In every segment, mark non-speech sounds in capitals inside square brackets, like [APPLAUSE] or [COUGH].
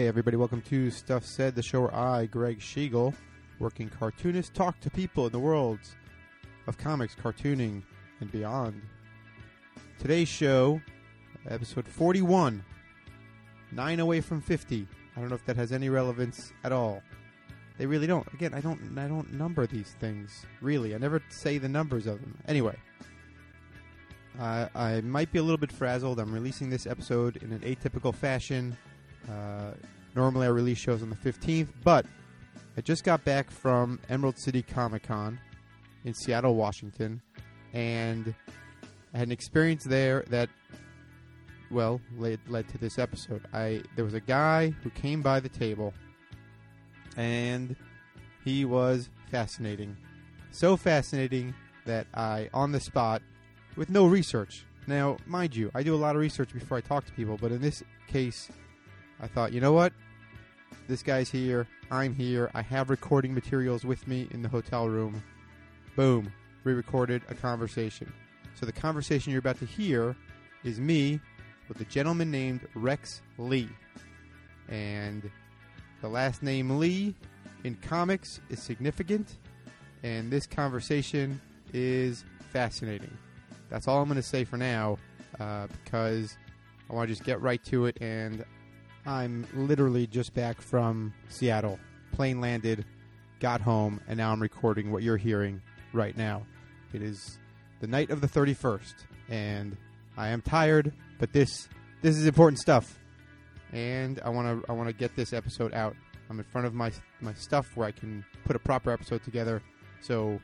Hey, everybody, welcome to Stuff Said, the show where I, Gregg Schigiel, working cartoonist, talk to people in the worlds of comics, cartooning, and beyond. Today's show, episode 41, 9 away from 50. I don't know if that has any relevance at all. They really don't. Again, I don't I don't number these things, really. I never say the numbers of them. Anyway, I might be a little bit frazzled. I'm releasing this episode in an atypical fashion. Uh, normally, I release shows on the 15th, but I just got back from Emerald City Comic Con in Seattle, Washington, and I had an experience there that, well, led, led to this episode. I there was a guy who came by the table, and he was fascinating, so fascinating that I, on the spot, with no research. Now, mind you, I do a lot of research before I talk to people, but in this case, I thought, you know what? This guy's here. I'm here. I have recording materials with me in the hotel room. Boom. We recorded a conversation. So the conversation you're about to hear is me with a gentleman named Rex Lee. And the last name Lee in comics is significant, and this conversation is fascinating. That's all I'm going to say for now uh, because I want to just get right to it. And I'm literally just back from Seattle. Plane landed, got home, and now I'm recording what you're hearing right now. It is the night of the 31st, and I am tired, but this this is important stuff. And I want to I want to get this episode out. I'm in front of my my stuff where I can put a proper episode together. So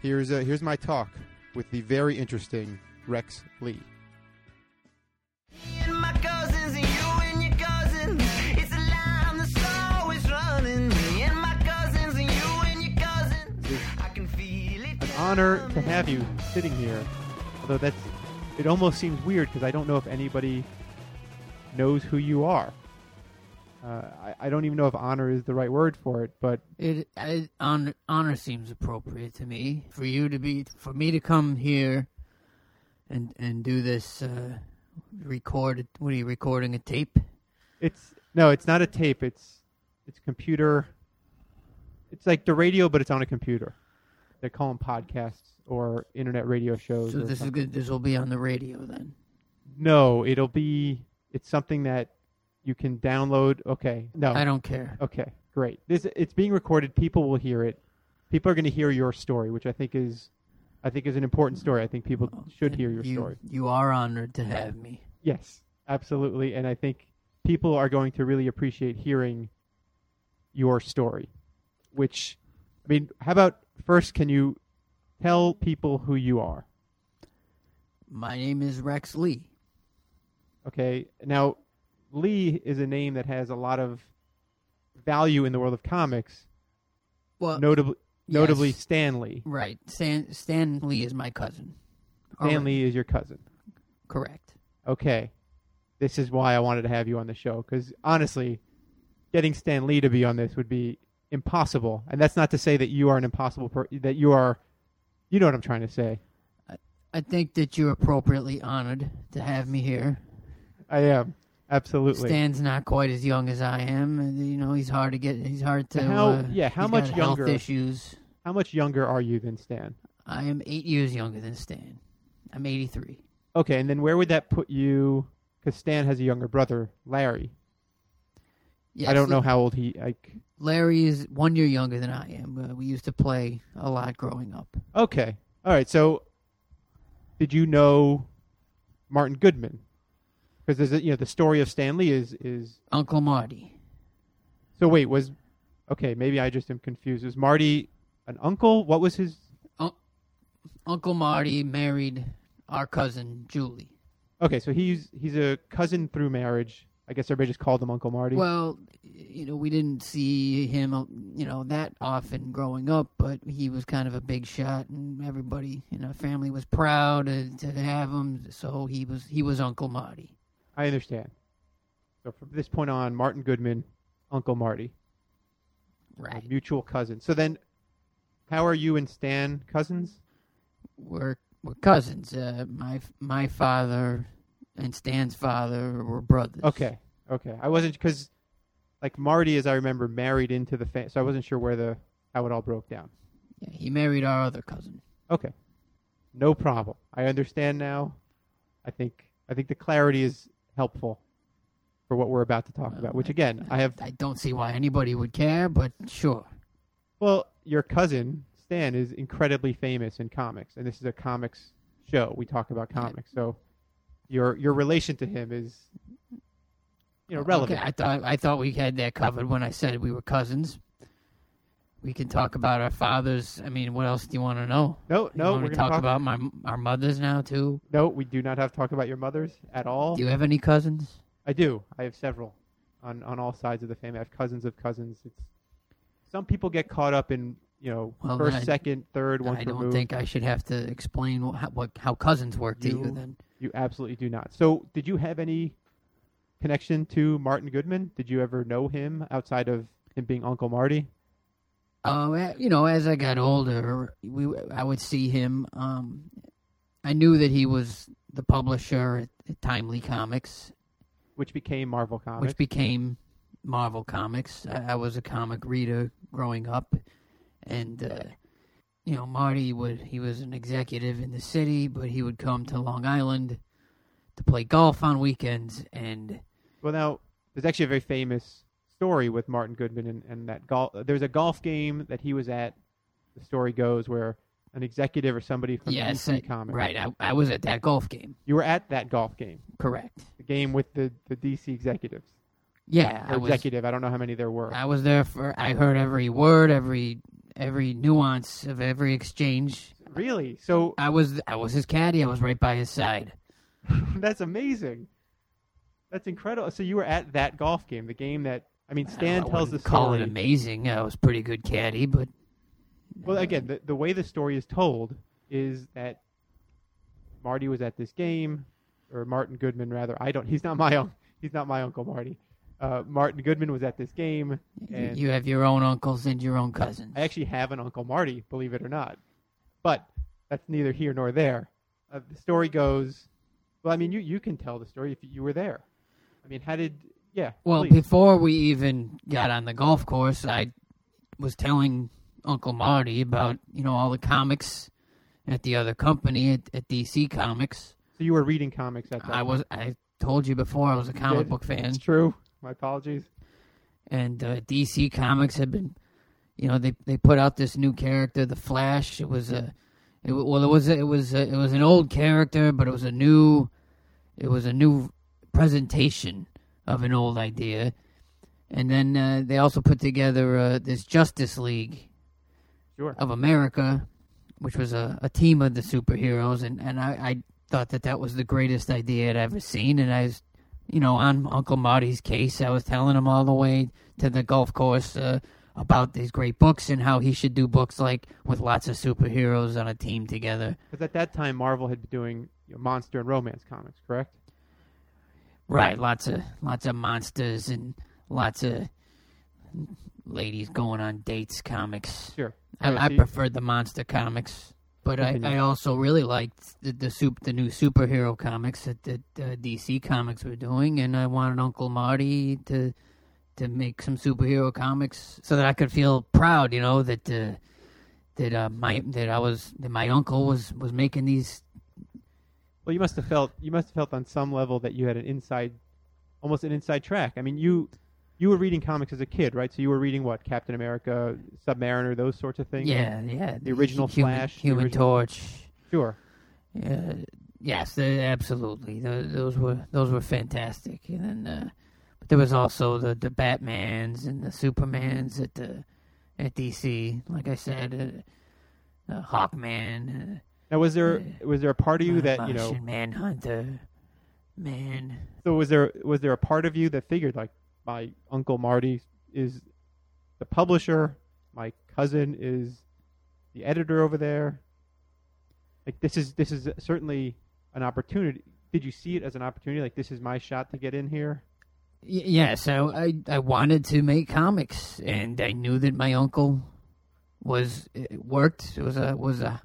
here's a, here's my talk with the very interesting Rex Lee. Honor to have you sitting here. Although that's it almost seems weird because I don't know if anybody knows who you are. Uh, I, I don't even know if honor is the right word for it, but It, it honor, honor seems appropriate to me for you to be for me to come here and and do this uh, record. What are you recording a tape? It's no, it's not a tape. It's it's computer. It's like the radio, but it's on a computer. They call them podcasts or internet radio shows. So this is good. This will be on the radio then. No, it'll be. It's something that you can download. Okay, no, I don't care. Okay, great. This it's being recorded. People will hear it. People are going to hear your story, which I think is, I think is an important story. I think people oh, should hear your you, story. You are honored to have me. Yes, absolutely. And I think people are going to really appreciate hearing your story. Which, I mean, how about first? Can you tell people who you are? My name is Rex Lee. Okay. Now, Lee is a name that has a lot of value in the world of comics. Well, Notably, notably yes. Stan Lee. right. Stan Stan Lee is my cousin. All Stan right, Lee is your cousin. Correct. Okay. This is why I wanted to have you on the show because honestly, getting Stan Lee to be on this would be impossible. And that's not to say that you are an impossible per- that you are. You know what I'm trying to say. I think that you're appropriately honored to have me here. I am absolutely. Stan's not quite as young as I am. You know, he's hard to get. He's hard to. How- uh, yeah, how much younger? issues. How much younger are you than Stan? I am eight years younger than Stan. I'm 83. Okay, and then where would that put you? Because Stan has a younger brother, Larry. Yes, I don't know how old he. Like, Larry is one year younger than I am. Uh, we used to play a lot growing up. okay, all right. So, did you know Martin Goodman? Because there's a, you know the story of Stanley is is Uncle Marty. So wait, was okay? Maybe I just am confused. Was Marty an uncle? What was his? Uncle Marty married our cousin Julie. Okay, so he's he's a cousin through marriage. I guess everybody just called him Uncle Marty. Well, you know, we didn't see him, you know, that often growing up, but he was kind of a big shot, and everybody in our family was proud to, to have him. So he was he was Uncle Marty. I understand. So from this point on, Martin Goodman, Uncle Marty, Right. mutual cousins. So then, how are you and Stan cousins? We're we're cousins. Uh, my my father and Stan's father were brothers. Okay, okay. I wasn't because like Marty, as I remember, married into the family, so I wasn't sure where the how it all broke down. Yeah, he married our other cousin. Okay, no problem. I understand now. I think I think the clarity is helpful for what we're about to talk about. Which again, I have. I don't see why anybody would care, but sure. Well, your cousin Stan is incredibly famous in comics, and this is a comics show. We talk about comics, so your your relation to him is, you know, relevant. Okay, I thought I thought we had that covered when I said we were cousins. We can talk about our fathers. I mean, what else do you want to know? No, no, we're to gonna talk, about my our mothers now too. No, we do not have to talk about your mothers at all. Do you have any cousins? I do. I have several on on all sides of the family. I have cousins of cousins. It's some people get caught up in you know Well, first, I- second, third, once I don't removed. think I should have to explain wh- how, what how cousins work to you. You- Then You absolutely do not. So, did you have any connection to Martin Goodman? Did you ever know him outside of him being Uncle Marty? Uh, you know, as I got older, we I would see him. Um, I knew that he was the publisher at, at Timely Comics, Which became Marvel Comics. which became Marvel Comics. I, I was a comic reader growing up, and uh, you know, Marty would he was an executive in the city, but he would come to Long Island to play golf on weekends, and well, now there's actually a very famous story with Martin Goodman and, and that golf. There's a golf game that he was at. The story goes where an executive or somebody from yes, DC Comics. right. I, I was at that golf game. You were at that golf game, Correct. the game with the, the DC executives. Yeah, I was. executive. I don't know how many there were. I was there for. I heard every word, every every nuance of every exchange. really? So I was I was his caddy. I was right by his side. [LAUGHS] that's amazing. That's incredible. So you were at that golf game, the game that I mean, Stan I tells the wouldn't call it amazing. I was pretty good caddy, but Well, again, the, the way the story is told is that Marty was at this game, or Martin Goodman rather. I don't. He's not my un- He's not my uncle Marty. Uh, Martin Goodman was at this game, and you have your own uncles and your own cousins. I actually have an uncle Marty, believe it or not. But that's neither here nor there. Uh, the story goes. Well, I mean, you you can tell the story if you were there. I mean, how did? Yeah. Well, please. before we even got on the golf course, I was telling Uncle Marty about you know all the comics at the other company at, at DC Comics. so you were reading comics at that. I time. was I told you before I was a comic book fan. It's true. My apologies. and uh, DC Comics had been, you know, they they put out this new character, the Flash. It was a, it, well, it was a, it was a, it was an old character, but it was a new, it was a new presentation of an old idea. And then uh, they also put together uh, this Justice League Sure. of America, which was a, a team of the superheroes, and and I, I thought that that was the greatest idea I'd ever seen, and I was, you know, on Uncle Marty's case, I was telling him all the way to the golf course uh, about these great books and how he should do books like with lots of superheroes on a team together. Because at that time, Marvel had been doing you know, monster and romance comics, correct? Right, lots of lots of monsters and lots of ladies going on dates comics. Sure. I, Alright, I so preferred the monster comics, but I, I also really liked the the, soup, the new superhero comics that, that uh, DC Comics were doing, and I wanted Uncle Marty to to make some superhero comics so that I could feel proud, you know, that uh, that uh, my that I was that my uncle was was making these. Well, you must have felt you must have felt on some level that you had an inside, almost an inside track. I mean, you you were reading comics as a kid, right? So you were reading what Captain America, Submariner, those sorts of things. Yeah, yeah, The original Human, Flash, Human original- Torch. Sure. Uh, yes, absolutely. Those, those were those were fantastic. And then, uh, but there was also the the Batman's and the Supermans at the at DC. Like I said, uh, uh, Hawkman, Now, was there was there a part of uh, you that you know? Manhunter, man. So was there was there a part of you that figured like my uncle Marty is the publisher, my cousin is the editor over there. Like this is this is certainly an opportunity. Did you see it as an opportunity? Like this is my shot to get in here. Y- yes, I, I wanted to make comics, and I knew that my uncle was it worked. It was a was a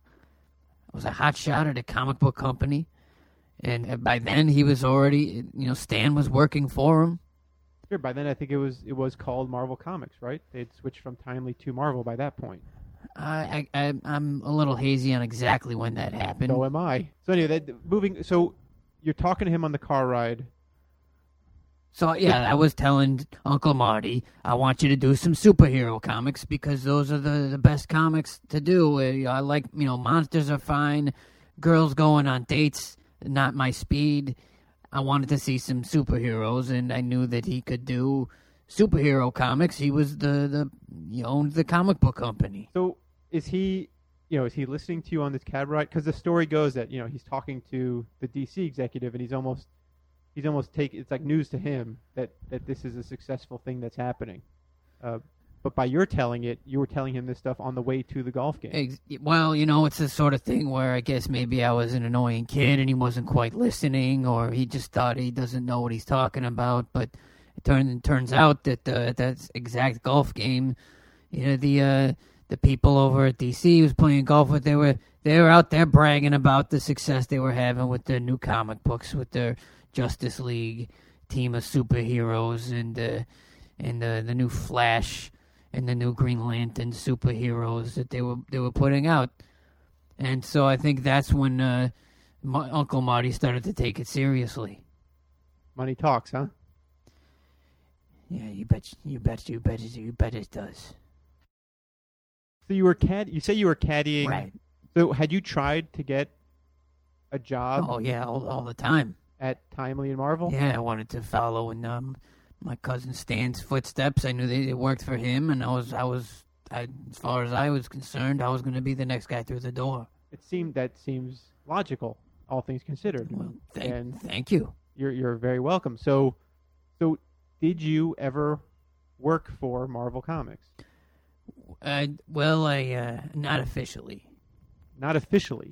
was a hot shot at a comic book company, and eh, by then he was already you know Stan was working for him, Sure. By then, I think it was it was called Marvel Comics, right? They'd switched from Timely to Marvel by that point. I, I, I I'm a little hazy on exactly when that happened. So am I. So anyway, that, moving. So you're talking to him on the car ride. So yeah, I was telling Uncle Marty, I want you to do some superhero comics because those are the, the best comics to do. Uh, I like you know monsters are fine, girls going on dates not my speed. I wanted to see some superheroes, and I knew that he could do superhero comics. He was the the he owned the comic book company. So is he, you know, is he listening to you on this cab ride? Because the story goes that you know he's talking to the DC executive, and he's almost he's almost take it's like news to him that that this is a successful thing that's happening. Uh, but by your telling it, you were telling him this stuff on the way to the golf game. Ex- Well, you know, it's the sort of thing where I guess maybe I was an annoying kid and he wasn't quite listening, or he just thought he doesn't know what he's talking about. But it turns turns out that uh, at that exact golf game, you know, the uh, the people over at DC was playing golf with, they were they were out there bragging about the success they were having with their new comic books, with their Justice League team of superheroes, and uh, and uh, the new Flash and the new Green Lantern superheroes that they were they were putting out, and so I think that's when uh, my Uncle Marty started to take it seriously. Money talks, huh? Yeah, you bet, you bet, you bet, it- you bet it does. So you were cad. You say you were caddying. Right? So had you tried to get a job Oh yeah, all, all the time. at Timely and Marvel? Yeah, I wanted to follow in um, my cousin Stan's footsteps. I knew that it worked for him, and I was I was I, as far as I was concerned, I was going to be the next guy through the door. It seemed that seems logical, all things considered. Well, thank, And- thank you. You're you're very welcome. So, so did you ever work for Marvel Comics? Uh, well, I uh, not officially. Not officially.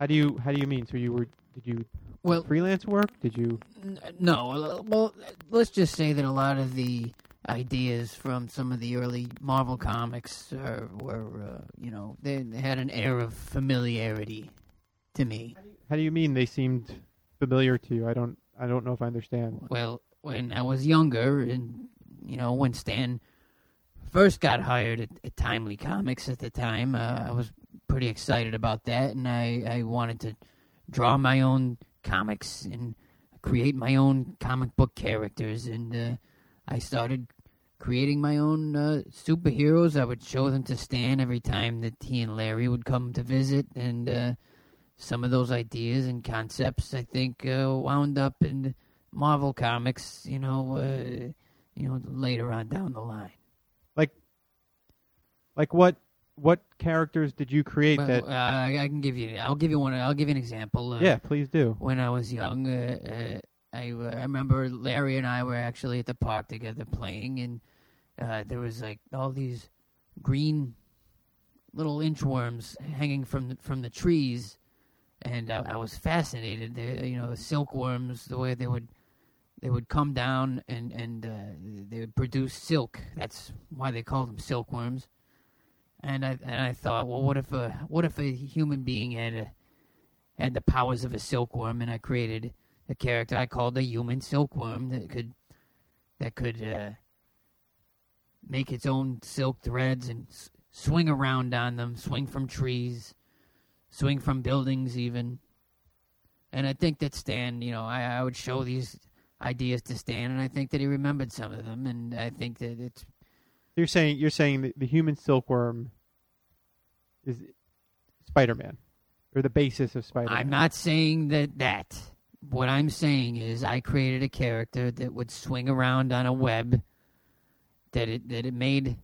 How do you how do you mean? So you were did you Well, freelance work? Did you N- No, uh, well, let's just say that a lot of the ideas from some of the early Marvel comics are, were, uh, you know, they, they had an air of familiarity to me. how do you mean they seemed familiar to you? I don't I don't know if I understand. Well, when I was younger, and you know, when Stan first got hired at, at Timely Comics at the time, uh, I was pretty excited about that, and I, I wanted to draw my own comics and create my own comic book characters, and uh, I started creating my own uh, superheroes. I would show them to Stan every time that he and Larry would come to visit, and uh, some of those ideas and concepts, I think, uh, wound up in Marvel Comics. You know, uh, you know, later on down the line. Like, like what what characters did you create Well, that uh, I I can give you. I'll give you one. I'll give you an example. Uh, Yeah, please do. when I was young, uh, uh, I, uh, I remember Larry and I were actually at the park together playing, and uh, there was like all these green little inchworms hanging from the, from the trees, and I, I was fascinated. They, you know, the silkworms, the way they would they would come down and and uh, they would produce silk. That's why they called them silkworms. And I and I thought, well, what if a what if a human being had a had the powers of a silkworm, and I created a character I called a human silkworm that could that could uh, make its own silk threads and s- swing around on them, swing from trees, swing from buildings, even. And I think that Stan, you know, I, I would show these ideas to Stan, and I think that he remembered some of them, and I think that it's You're saying you're saying that the human silkworm is Spider-Man, or the basis of Spider-Man. I'm not saying that that. What I'm saying is I created a character that would swing around on a web that it that it made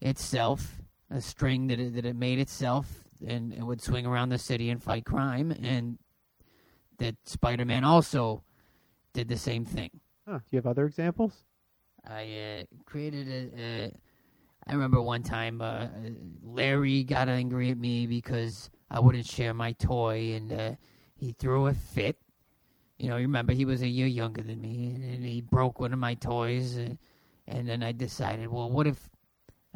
itself a string that it, that it made itself and it would swing around the city and fight crime and that Spider-Man also did the same thing. Huh. Do you have other examples? I uh, created a, a. I remember one time uh, Larry got angry at me because I wouldn't share my toy, and uh, he threw a fit. You know, remember he was a year younger than me, and, and he broke one of my toys. Uh, and then I decided, well, what if?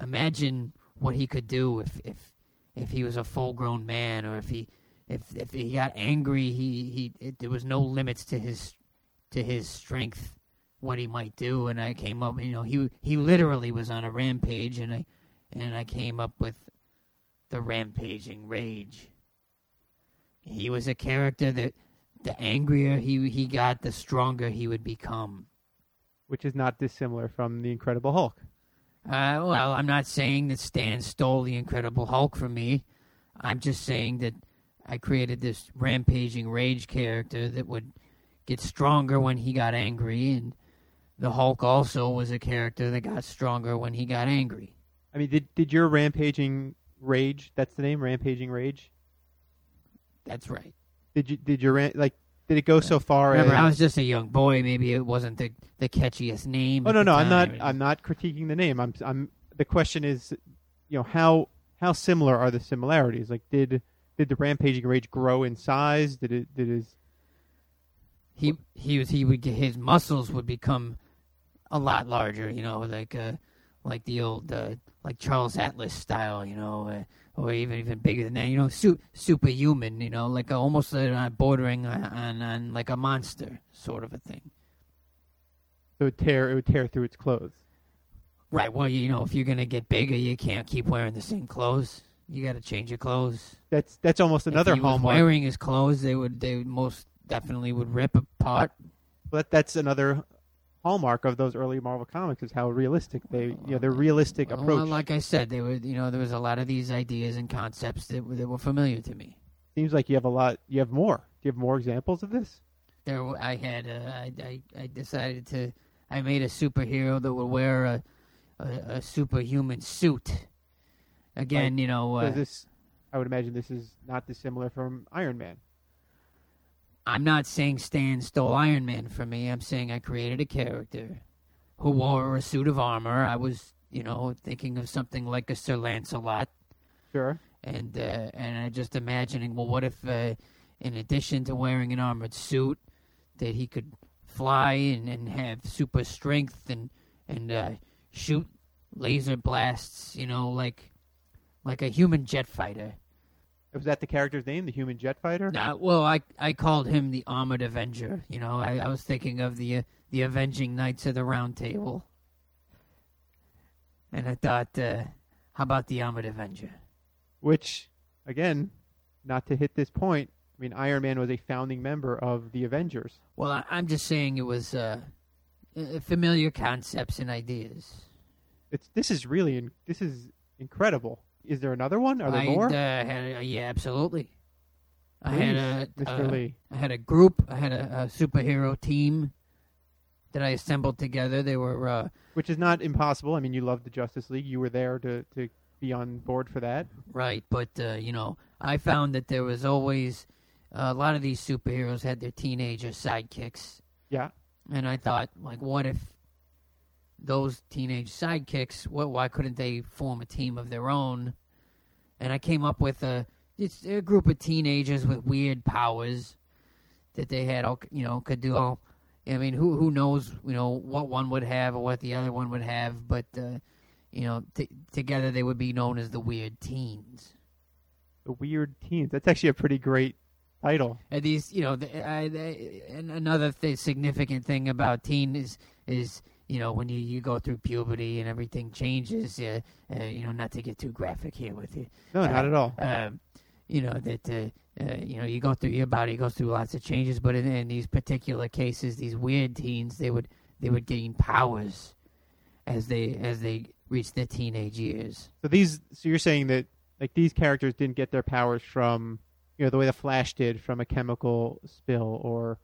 Imagine what he could do if if if he was a full-grown man, or if he if if he got angry, he he it, there was no limits to his to his strength what he might do, and I came up. You know, he he literally was on a rampage, and I and I came up with the rampaging rage. He was a character that the angrier he he got, the stronger he would become. which is not dissimilar from the Incredible Hulk. Uh, well, I'm not saying that Stan stole the Incredible Hulk from me. I'm just saying that I created this rampaging rage character that would get stronger when he got angry, and the Hulk also was a character that got stronger when he got angry. I mean, did did your rampaging rage? That's the name, rampaging rage. That's right. Did you did your like did it go so far? Remember, as, I was just a young boy. Maybe it wasn't the the catchiest name. Oh no no I'm not. I'm not critiquing the name. I'm I'm the question is, you know how how similar are the similarities? Like did did the rampaging rage grow in size? Did it did his he he was he would his muscles would become a lot larger, you know, like uh like the old uh, like Charles Atlas style, you know, uh, or even even bigger than that, you know, su- superhuman, you know, like uh, almost uh, bordering on, on on like a monster sort of a thing. it would tear it would tear through its clothes? Right. Well, you know, if you're gonna get bigger, you can't keep wearing the same clothes. You got to change your clothes. That's that's almost another if he was hallmark. wearing his clothes, they would they would most definitely would rip apart. But that's another hallmark of those early Marvel comics is how realistic they you know their realistic Well, approach. like I said, they were you know there was a lot of these ideas and concepts that were, that were familiar to me. Seems like you have a lot. You have more. Do you have more examples of this? There, I had uh, I, I I decided to I made a superhero that would wear a a, a superhuman suit. Again, you know, So uh, this, I would imagine, this is not dissimilar from Iron Man. I'm not saying Stan stole Iron Man from me. I'm saying I created a character who wore a suit of armor. I was, you know, thinking of something like a Sir Lancelot. Sure. and uh, and I just imagining, well, what if, uh, in addition to wearing an armored suit, that he could fly and, and have super strength and and uh, shoot laser blasts, you know, like like a human jet fighter. Was that the character's name, the Human Jet Fighter? Uh, well, I I called him the Armored Avenger. You know, I, I was thinking of the uh, the Avenging Knights of the Round Table, and I thought, uh, how about the Armored Avenger? Which, again, not to hit this point. I mean, Iron Man was a founding member of the Avengers. Well, I, I'm just saying it was uh, uh, familiar concepts and ideas. It's this is really this is incredible. Is there another one? Are there I, more? Uh, had a, yeah, absolutely. I had a Please, Mr. uh, Lee. I had a group. I had a, a superhero team that I assembled together. They were uh, Which is not impossible. I mean, you love the Justice League. You were there to, to be on board for that. right, but uh, you know, I found that there was always a lot of these superheroes had their teenager sidekicks. Yeah. And I thought, like, what if those teenage sidekicks? What? Why couldn't they form a team of their own? And I came up with a it's a group of teenagers with weird powers that they had, all you know, could do all. I mean, who who knows, you know, what one would have or what the other one would have, but uh, you know, t- together they would be known as the Weird Teens. The Weird Teens. That's actually a pretty great title. And these, you know, the, I, they, and another th- significant thing about teen is is you know when you, you go through puberty and everything changes. Uh, uh, you know, not to get too graphic here with you. No, not Uh, at all. Um, you know that uh, uh, you know you go through your body goes through lots of changes, but in, in these particular cases, these weird teens, they would they would gain powers as they as they reach their teenage years. So these, so you're saying that like these characters didn't get their powers from, you know, the way the Flash did from a chemical spill, or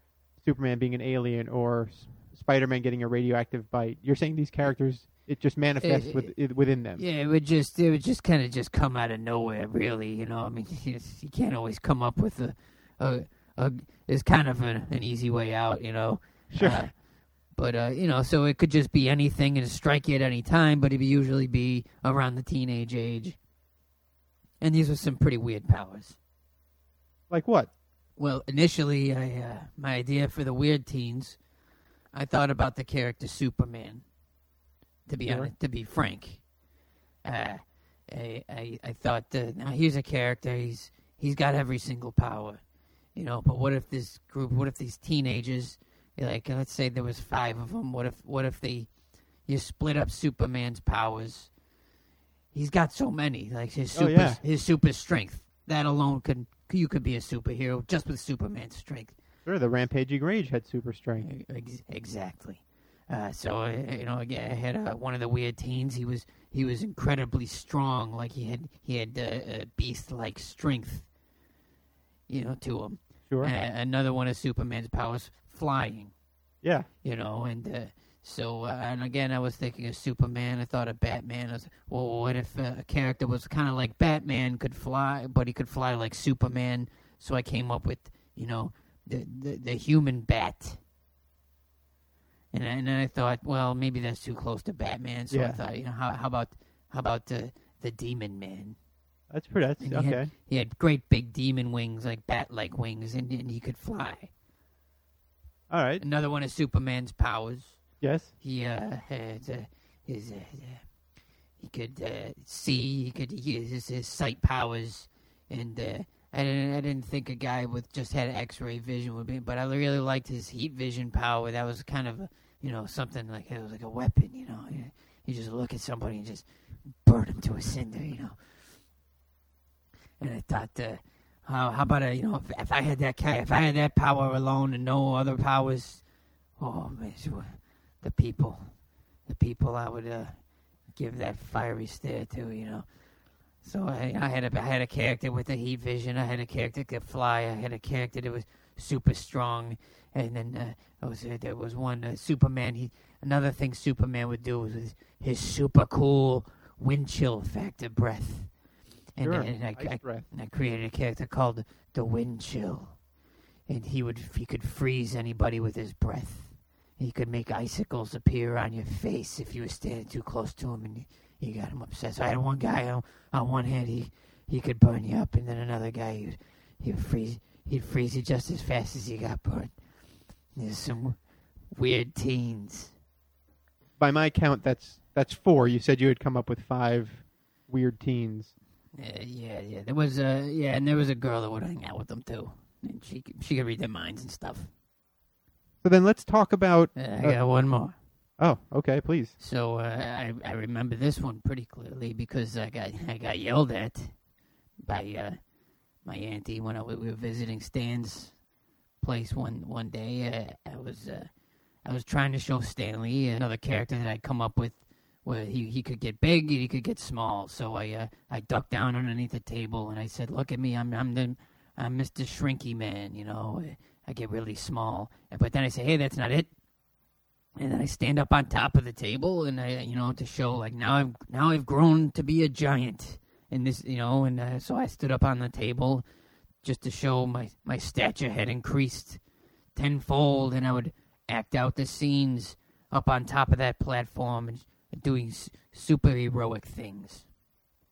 Superman being an alien, or Spider-Man getting a radioactive bite. You're saying these characters, it just manifests Eh, with, it, within them. Yeah, it would just it would just kind of just come out of nowhere, really. You know, I mean, [LAUGHS] you, can't always come up with a a, a it's kind of an, an easy way out, you know. Sure. Uh, but uh, you know, so it could just be anything and strike you at any time, but it would usually be around the teenage age. And these were some pretty weird powers. Like what? Well, initially, I uh, my idea for the weird teens, I thought about the character Superman. To be honest, to be frank, uh, I, I I thought uh, now here's a character. He's he's got every single power, you know. But what if this group? What if these teenagers? like let's say there was five of them. What if what if they you split up Superman's powers? He's got so many, like his Oh, super yeah. his super strength. That alone could you could be a superhero just with Superman's strength. Sure, the Rampaging Rage had super strength. Ex- exactly. Uh, so uh, you know, again, I had uh, one of the weird teens. He was he was incredibly strong. Like he had he had uh, uh, beast like strength. You know, to him. Sure. Another one of Superman's powers, flying. yeah. You know, and uh, so uh, and again, I was thinking of Superman. I thought of Batman. I was, well, what if uh, a character was kind of like Batman, could fly, but he could fly like Superman? So I came up with you know the the, the human bat. And and I thought, well, maybe that's too close to Batman. So I Yeah. thought, you know, how how about how about the the Demon Man? That's pretty. That's And he had- okay. He had great big demon wings, like bat-like wings, and, and he could fly. All right. Another one of Superman's powers. Yes. He uh, had uh, his uh, uh, he could uh, see. He could use his, his sight powers, and uh, I didn't I didn't think a guy with just had X-ray vision would be, but I really liked his heat vision power. That was kind of you know something like it was like a weapon. You know, you, just look at somebody and just burn them to a cinder. You know. And I thought, uh, how how about a, you know if, if I had that if I had that power alone and no other powers, oh man, sure the people, the people I would uh, give that fiery stare to, you know. So I, I had a I had a character with the heat vision. I had a character that could fly. I had a character that was super strong. And then uh, there was uh, there was one uh, Superman. He another thing Superman would do was his, his super cool wind chill factor breath. And, Sure. and I, I, breath. and I created a character called the Wind Chill, and he would he could freeze anybody with his breath. He could make icicles appear on your face if you were standing too close to him, and you, got him upset. So I had one guy on, on one hand, he he could burn you up, and then another guy he would he would freeze he'd freeze you just as fast as you got burned. There's some weird teens. By my count, that's that's four. You said you had come up with five weird teens. Uh, yeah, yeah. There was a yeah, and there was a girl that would hang out with them too, and she could, she could read their minds and stuff. So then let's talk about. Uh, I Uh, got one more. Oh, okay, please. So uh, I I remember this one pretty clearly because I got I got yelled at by uh, my auntie when I, we were visiting Stan's place one one day. Uh, I was uh, I was trying to show Stanley another character that I'd come up with where he, he could get big and he could get small. So I uh, I ducked down underneath the table and I said, "Look at me, I'm I'm the I'm Mr. Shrinky Man. You know, I get really small." But then I say, "Hey, that's not it." And then I stand up on top of the table, and I, you know, to show like now I've now I've grown to be a giant, and this, you know, and uh, so I stood up on the table just to show my my stature had increased tenfold, and I would act out the scenes up on top of that platform and doing s- super heroic things.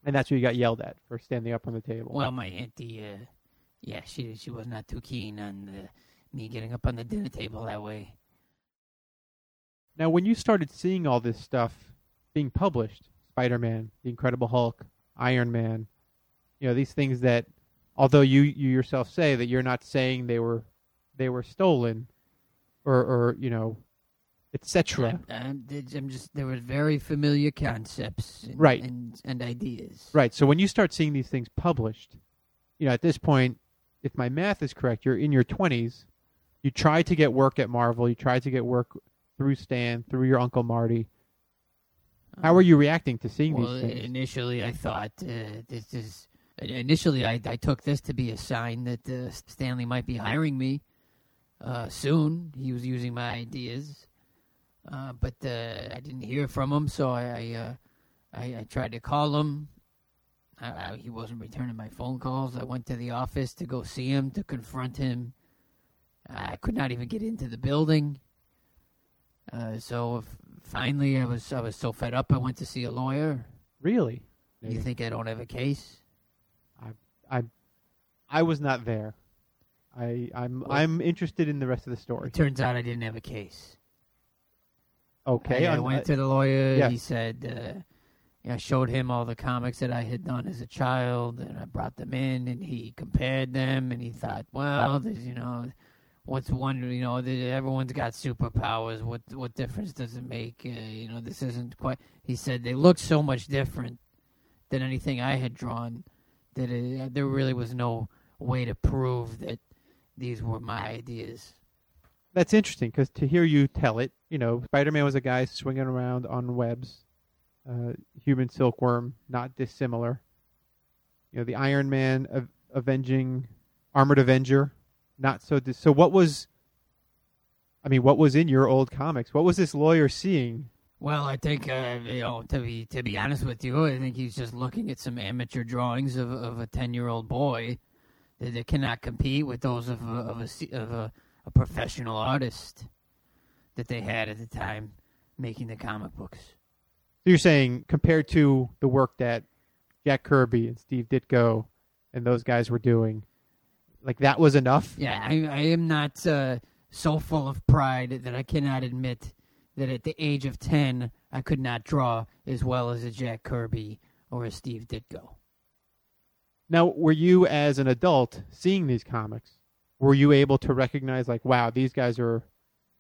And that's what you got yelled at for standing up on the table. Well, my auntie, uh, yeah, she she was not too keen on the, me getting up on the dinner table that way. Now, when you started seeing all this stuff being published, Spider-Man, The Incredible Hulk, Iron Man, you know these things that, although you you yourself say that you're not saying they were they were stolen, or or you know, etc. I'm, just there were very familiar concepts, and, Right. and and ideas. Right. So when you start seeing these things published, you know, at this point, if my math is correct, you're in your 20s. You try to get work at Marvel. You try to get work through Stan, through your uncle Marty. How were you reacting to seeing Well, these things? initially I thought uh, this is. Initially, I, I took this to be a sign that uh, Stanley might be hiring me uh, soon. He was using my ideas, uh, but uh, I didn't hear from him, so I I, uh, I, I tried to call him. I, I, he wasn't returning my phone calls. I went to the office to go see him to confront him. I could not even get into the building. Uh, so finally, I was I was so fed up. I went to see a lawyer. really? You think I don't have a case? I I I was not there. I I'm Well- I'm interested in the rest of the story. It turns out I didn't have a case. Okay. I, I went to the lawyer. yeah. He said, uh, yeah, I showed him all the comics that I had done as a child, and I brought them in, and he compared them, and he thought, well, there's, you know, what's one? You know, everyone's got superpowers. What what difference does it make? Uh, you know, this isn't quite. He said they look so much different than anything I had drawn that it, there really was no way to prove that these were my ideas. That's interesting because to hear you tell it, you know, Spider-Man was a guy swinging around on webs. Uh, human silkworm, not dissimilar. You know, the Iron Man av- avenging Armored Avenger, not so. Dis- so what was? I mean, what was in your old comics? What was this lawyer seeing? Well, I think uh, you know to be to be honest with you, I think he's just looking at some amateur drawings of of a ten year old boy that, that cannot compete with those of a, of a of a, a professional artist that they had at the time making the comic books. So you're saying compared to the work that Jack Kirby and Steve Ditko and those guys were doing, like that was enough. Yeah, I, I am not uh, so full of pride that I cannot admit that at the age of 10, I could not draw as well as a Jack Kirby or a Steve Ditko. Now, were you as an adult seeing these comics? Were you able to recognize like, wow, these guys are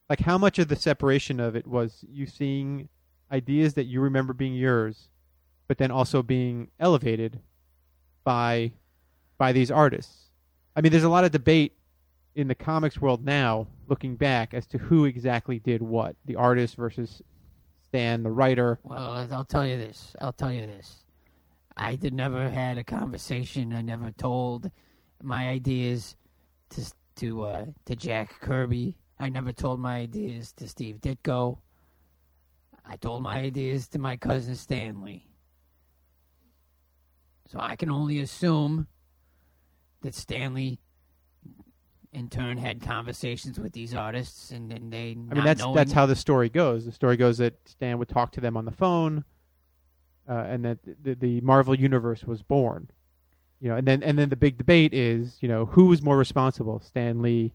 like how much of the separation of it was you seeing ideas that you remember being yours, but then also being elevated by by these artists? I mean, there's a lot of debate in the comics world now, looking back, as to who exactly did what, the artist versus Stan, the writer. Well, I'll tell you this. I'll tell you this. I did never had a conversation. I never told my ideas to to uh, to Jack Kirby. I never told my ideas to Steve Ditko. I told my ideas to my cousin Stanley. So I can only assume that Stanley, in turn, had conversations with these artists, and, and they. I mean, that's that's how the story goes. The story goes that Stan would talk to them on the phone, uh, and that the, the Marvel universe was born. You know, and then and then the big debate is, you know, who was more responsible, Stan Lee,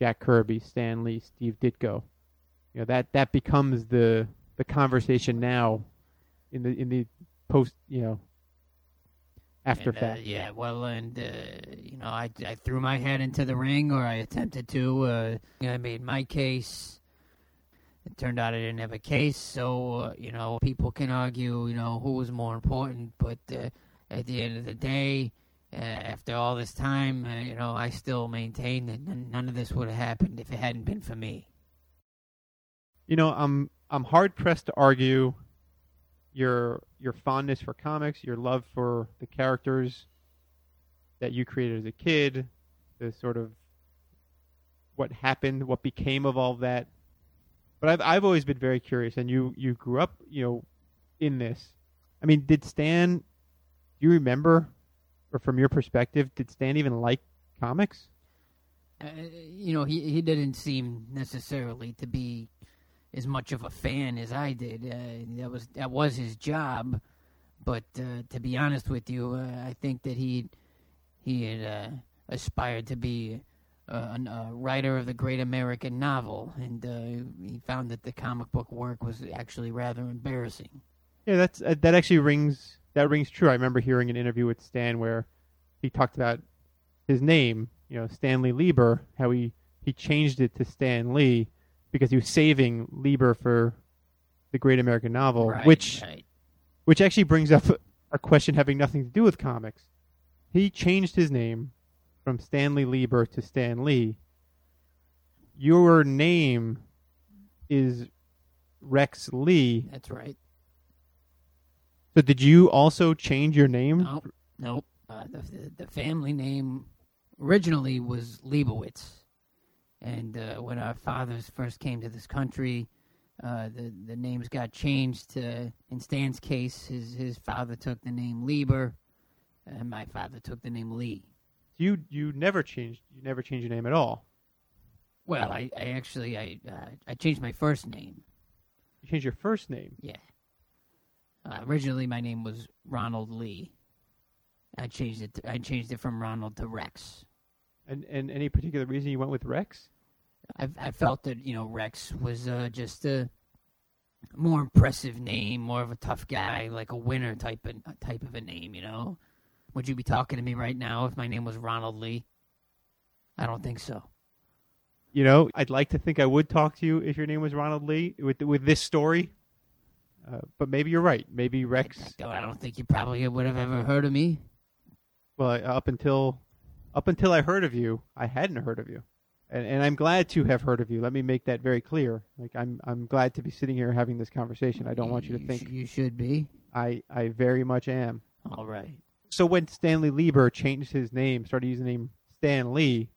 Jack Kirby, Stan Lee, Steve Ditko. You know that that becomes the the conversation now, in the in the post, you know, after And, uh, yeah, well, and uh, you know, I, I threw my head into the ring, or I attempted to. Uh, I made my case. It turned out I didn't have a case, so uh, you know, people can argue, you know, who was more important. But uh, at the end of the day, uh, after all this time, uh, you know, I still maintain that none, none of this would have happened if it hadn't been for me. you know, I'm I'm hard pressed to argue your your fondness for comics, your love for the characters that you created as a kid, the sort of what happened, what became of all of that. But I've I've always been very curious, and you you grew up, you know, in this. I mean, did Stan? Do you remember, or from your perspective, did Stan even like comics? Uh, you know, he he didn't seem necessarily to be as much of a fan as I did. Uh, that was that was his job, but uh, to be honest with you, uh, I think that he he had uh, aspired to be a, a writer of the great American novel, and uh, he found that the comic book work was actually rather embarrassing. Yeah, that's uh, that actually rings that rings true. I remember hearing an interview with Stan where he talked about his name, you know, Stanley Lieber, how he he changed it to Stan Lee because he was saving Lieber for the Great American Novel, Right, which right. which actually brings up a question having nothing to do with comics. He changed his name from Stanley Lieber to Stan Lee. Your name is Rex Lee. that's right. So did you also change your name? Nope, nope. Uh, the, the the family name originally was Leibowitz, and uh, when our fathers first came to this country, uh, the the names got changed. To, in Stan's case, his his father took the name Lieber, and my father took the name Lee. You you never changed you never changed your name at all. Well, I, I actually I uh, I changed my first name. You changed your first name. Yeah. Uh, originally, my name was Ronald Lee. I changed it. I changed it from Ronald to Rex. And and any particular reason you went with Rex? I, I felt that you know Rex was uh, just a more impressive name, more of a tough guy, like a winner type of type of a name. You know, would you be talking to me right now if my name was Ronald Lee? I don't think so. You know, I'd like to think I would talk to you if your name was Ronald Lee with with this story. Uh, but maybe you're right. Maybe Rex. I don't think you probably would have ever heard of me. Well, up until up until I heard of you, I hadn't heard of you, and and I'm glad to have heard of you. Let me make that very clear. Like I'm I'm glad to be sitting here having this conversation. I don't want you to think you should be. I I very much am. All right. So when Stanley Lieber changed his name, started using the name Stan Lee,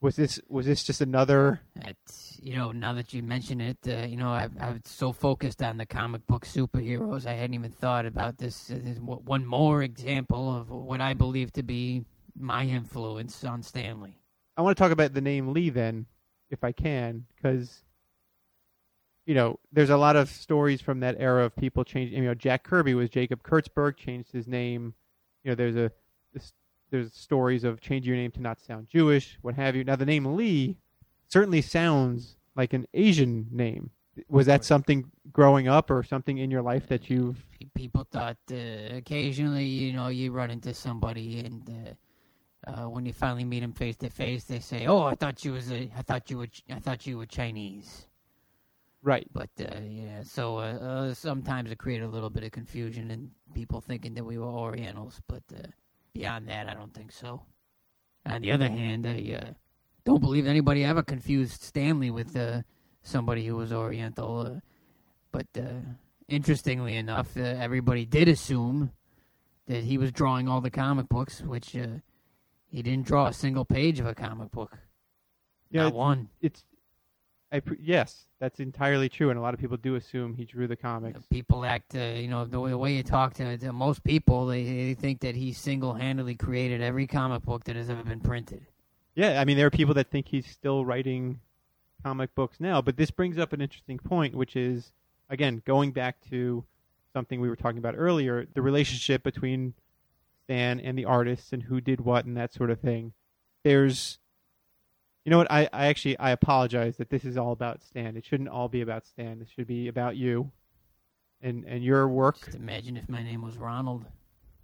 was this was this just another? It's, you know, now that you mention it, uh, you know, I, I was so focused on the comic book superheroes, I hadn't even thought about this. Uh, this one more example of what I believe to be my influence on Stanley. I want to talk about the name Lee then, if I can, because you know there's a lot of stories from that era of people changing. You know, Jack Kirby was Jacob Kurtzberg, changed his name. You know, there's a there's stories of changing your name to not sound Jewish, what have you. Now the name Lee certainly sounds like an Asian name. Was that something growing up or something in your life that you've People thought uh, occasionally, you know, you run into somebody and. Uh, uh, when you finally meet them face to face, they say, "Oh, I thought you was a, I thought you were, I thought you were Chinese." right? But uh, yeah, so uh, uh, sometimes it created a little bit of confusion and people thinking that we were Orientals. But uh, beyond that, I don't think so. On the other hand, I uh, don't believe anybody ever confused Stanley with uh, somebody who was Oriental. Uh, but uh, interestingly enough, uh, everybody did assume that he was drawing all the comic books, which uh, he didn't draw a single page of a comic book. Yeah, Not it's- one. It's I yes, that's entirely true, and a lot of people do assume he drew the comics. people act, uh, you know, the way, the way you talk to, to most people, they, they think that he single-handedly created every comic book that has ever been printed. Yeah, I mean there are people that think he's still writing comic books now, but this brings up an interesting point, which is again going back to something we were talking about earlier, the relationship between Stan and the artists and who did what and that sort of thing. There's you know what, I, I actually I apologize that this is all about Stan. It shouldn't all be about Stan. It should be about you and and your work. Just imagine if my name was Ronald.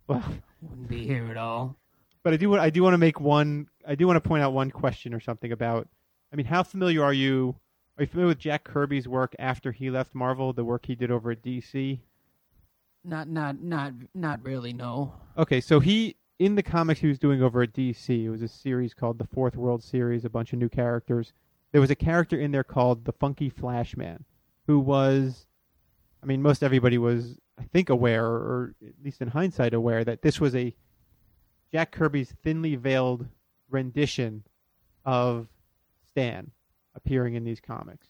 Well, Wouldn't be here at all. But I do want I do want to make one I do want to point out one question or something about I mean how familiar are you are you familiar with Jack Kirby's work after he left Marvel, the work he did over at DC? Not, not, not, not really. No. Okay, so he in the comics he was doing over at DC, it was a series called the Fourth World Series, a bunch of new characters. There was a character in there called the Funky Flashman, who was I mean most everybody was I think aware or at least in hindsight aware that this was a Jack Kirby's thinly veiled rendition of Stan appearing in these comics.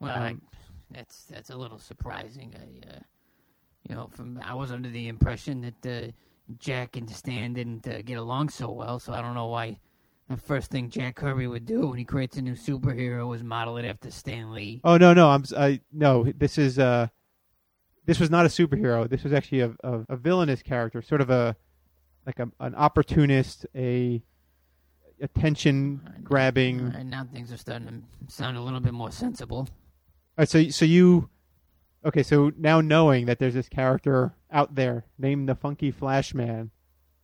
Well, I, Um, that's that's a little surprising. I, uh, you know, from I was under the impression that uh, Jack and Stan didn't uh, get along so well, so I don't know why. The first thing Jack Kirby would do when he creates a new superhero is model it after Stan Lee. Oh no, no, I'm I no. This is uh, this was not a superhero. This was actually a a, a villainous character, sort of a like a, an opportunist, a attention grabbing. Right, now things are starting to sound a little bit more sensible. All right, so so you okay? So now knowing that there's this character out there named the Funky Flashman,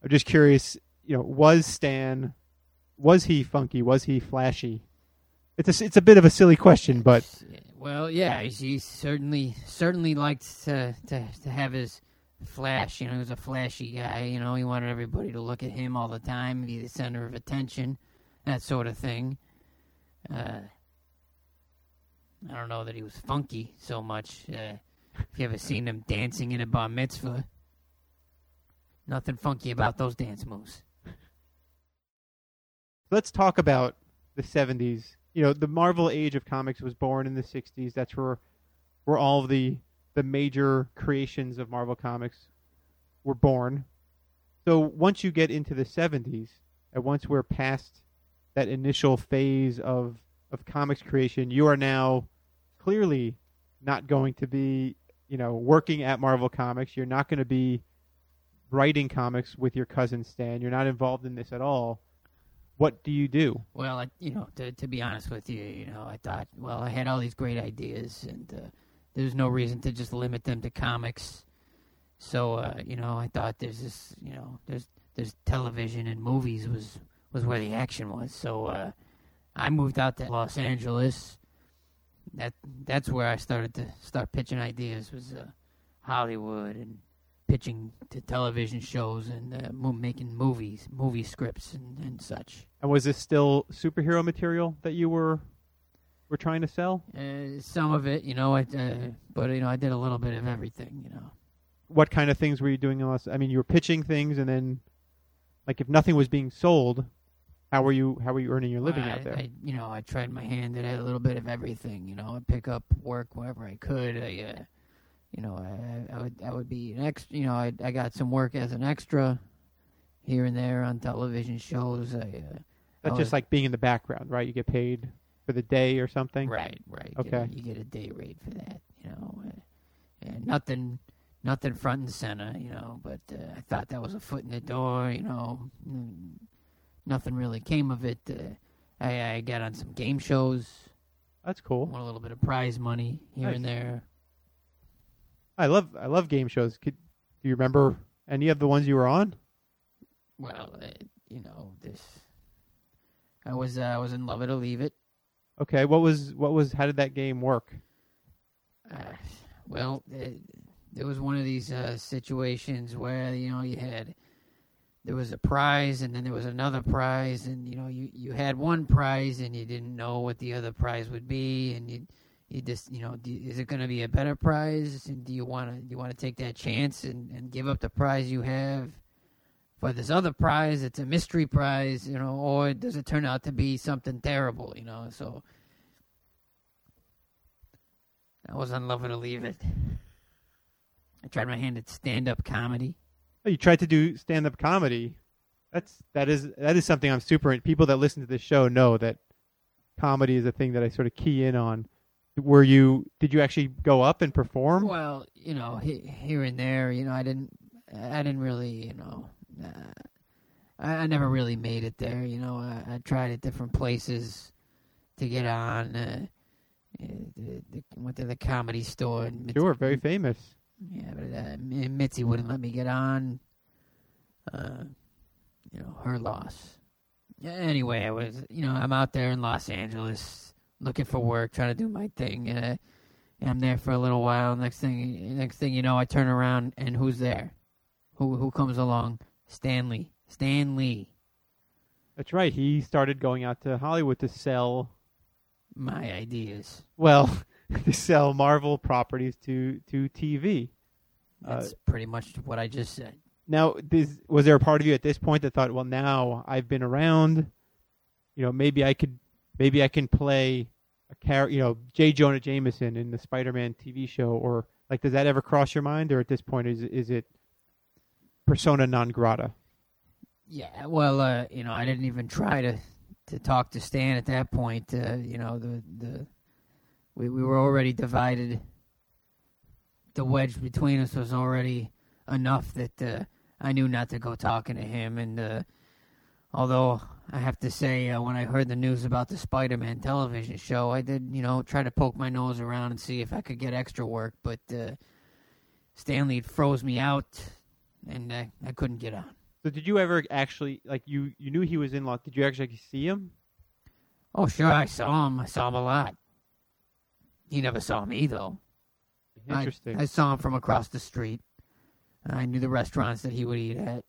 I'm just curious. You know, was Stan? Was he funky? Was he flashy? It's a it's a bit of a silly question, but Well, yeah, he certainly certainly liked to, to to have his flash. You know, he was a flashy guy. You know, he wanted everybody to look at him all the time, be the center of attention, that sort of thing. Uh, I don't know that he was funky so much. Uh, if you ever seen him dancing in a bar mitzvah, nothing funky about those dance moves. let's talk about the 70s. You know, the Marvel age of comics was born in the 60s. That's where where all the the major creations of Marvel comics were born. So once you get into the 70s, and once we're past that initial phase of of comics creation, you are now clearly not going to be, you know, working at Marvel Comics. You're not going to be writing comics with your cousin Stan. You're not involved in this at all what do you do? Well, I, you know, to to be honest with you, you know, I thought, well, I had all these great ideas, and uh, there's no reason to just limit them to comics. So, uh, you know, I thought there's this, you know, there's there's television and movies was was where the action was. So, uh, I moved out to Los Angeles. That that's where I started to start pitching ideas was uh, Hollywood and pitching to television shows and uh, mo- making movies, movie scripts and, and such. And was this still superhero material that you were were trying to sell? Uh, some of it, you know, I, uh, but you know, I did a little bit of everything, you know. What kind of things were you doing? I mean, you were pitching things, and then, like, if nothing was being sold, how were you how were you earning your living I, out there? I, you know, I tried my hand at a little bit of everything. You know, I'd pick up work wherever I could. I, uh, you know, I, I would I would be an extra. You know, I I got some work as an extra here and there on television shows. I, uh, That's I just like being in the background, right? You get paid for the day or something. right, right. Okay. A- you get a day rate for that. You know, uh, and nothing. Nothing front and center, you know, but uh, I thought that was a foot in the door, you know. Mm, Nothing really came of it. Uh, I, I got on some game shows. That's cool. won a little bit of prize money here and there. I love I love game shows. Could, do you remember any of the ones you were on? Well, uh, you know this. I was uh, I was in Love It or Leave It. Okay, what was what was how did that game work? Uh, well, uh, there was one of these uh, situations where you know you had there was a prize and then there was another prize and you know you you had one prize and you didn't know what the other prize would be and you you just you know do, is it going to be a better prize and do you want to you want to take that chance and and give up the prize you have for this other prize it's a mystery prize you know or does it turn out to be something terrible you know so I was on Love Leave It. I tried my hand at stand up comedy. Oh, you tried to do stand up comedy. That's that is that is something I'm super. People that listen to this show know that comedy is a thing that I sort of key in on. Were you? Did you actually go up and perform? Well, you know, he, here and there, you know, I didn't, I didn't really, you know, uh, I, I never really made it there. You know, I, I tried at different places to get on. Uh, the, the, went to the comedy store. And Sure, very famous. Yeah, but uh, Mitzi wouldn't let me get on. Uh, you know, her loss. Anyway, I was, you know, I'm out there in Los Angeles looking for work, trying to do my thing. Uh, and I'm there for a little while. Next thing, next thing you know, I turn around and who's there? Who who comes along? Stanley. Stanley. That's right. He started going out to Hollywood to sell. My ideas. Well, [LAUGHS] to sell Marvel properties to to TV. Uh, That's pretty much what I just said. Now, this, was there a part of you at this point that thought, well, now I've been around, you know, maybe I could, maybe I can play a character, you know, J. Jonah Jameson in the Spider-Man TV show, or like, does that ever cross your mind, or at this point is is it persona non grata? Yeah, well, uh, you know, I didn't even try to to talk to Stan at that point. Uh, you know, the the we we were already divided. The wedge between us was already enough that uh, I knew not to go talking to him. And uh, although I have to say, uh, when I heard the news about the Spider-Man television show, I did, you know, try to poke my nose around and see if I could get extra work. But uh, Stanley froze me out, and uh, I couldn't get on. So, did you ever actually like you you knew he was in Los? Did you actually see him? Oh, sure, I saw him. I saw him a lot. He never saw me, though. Interesting. I, saw him from across the street. I knew the restaurants that he would eat at.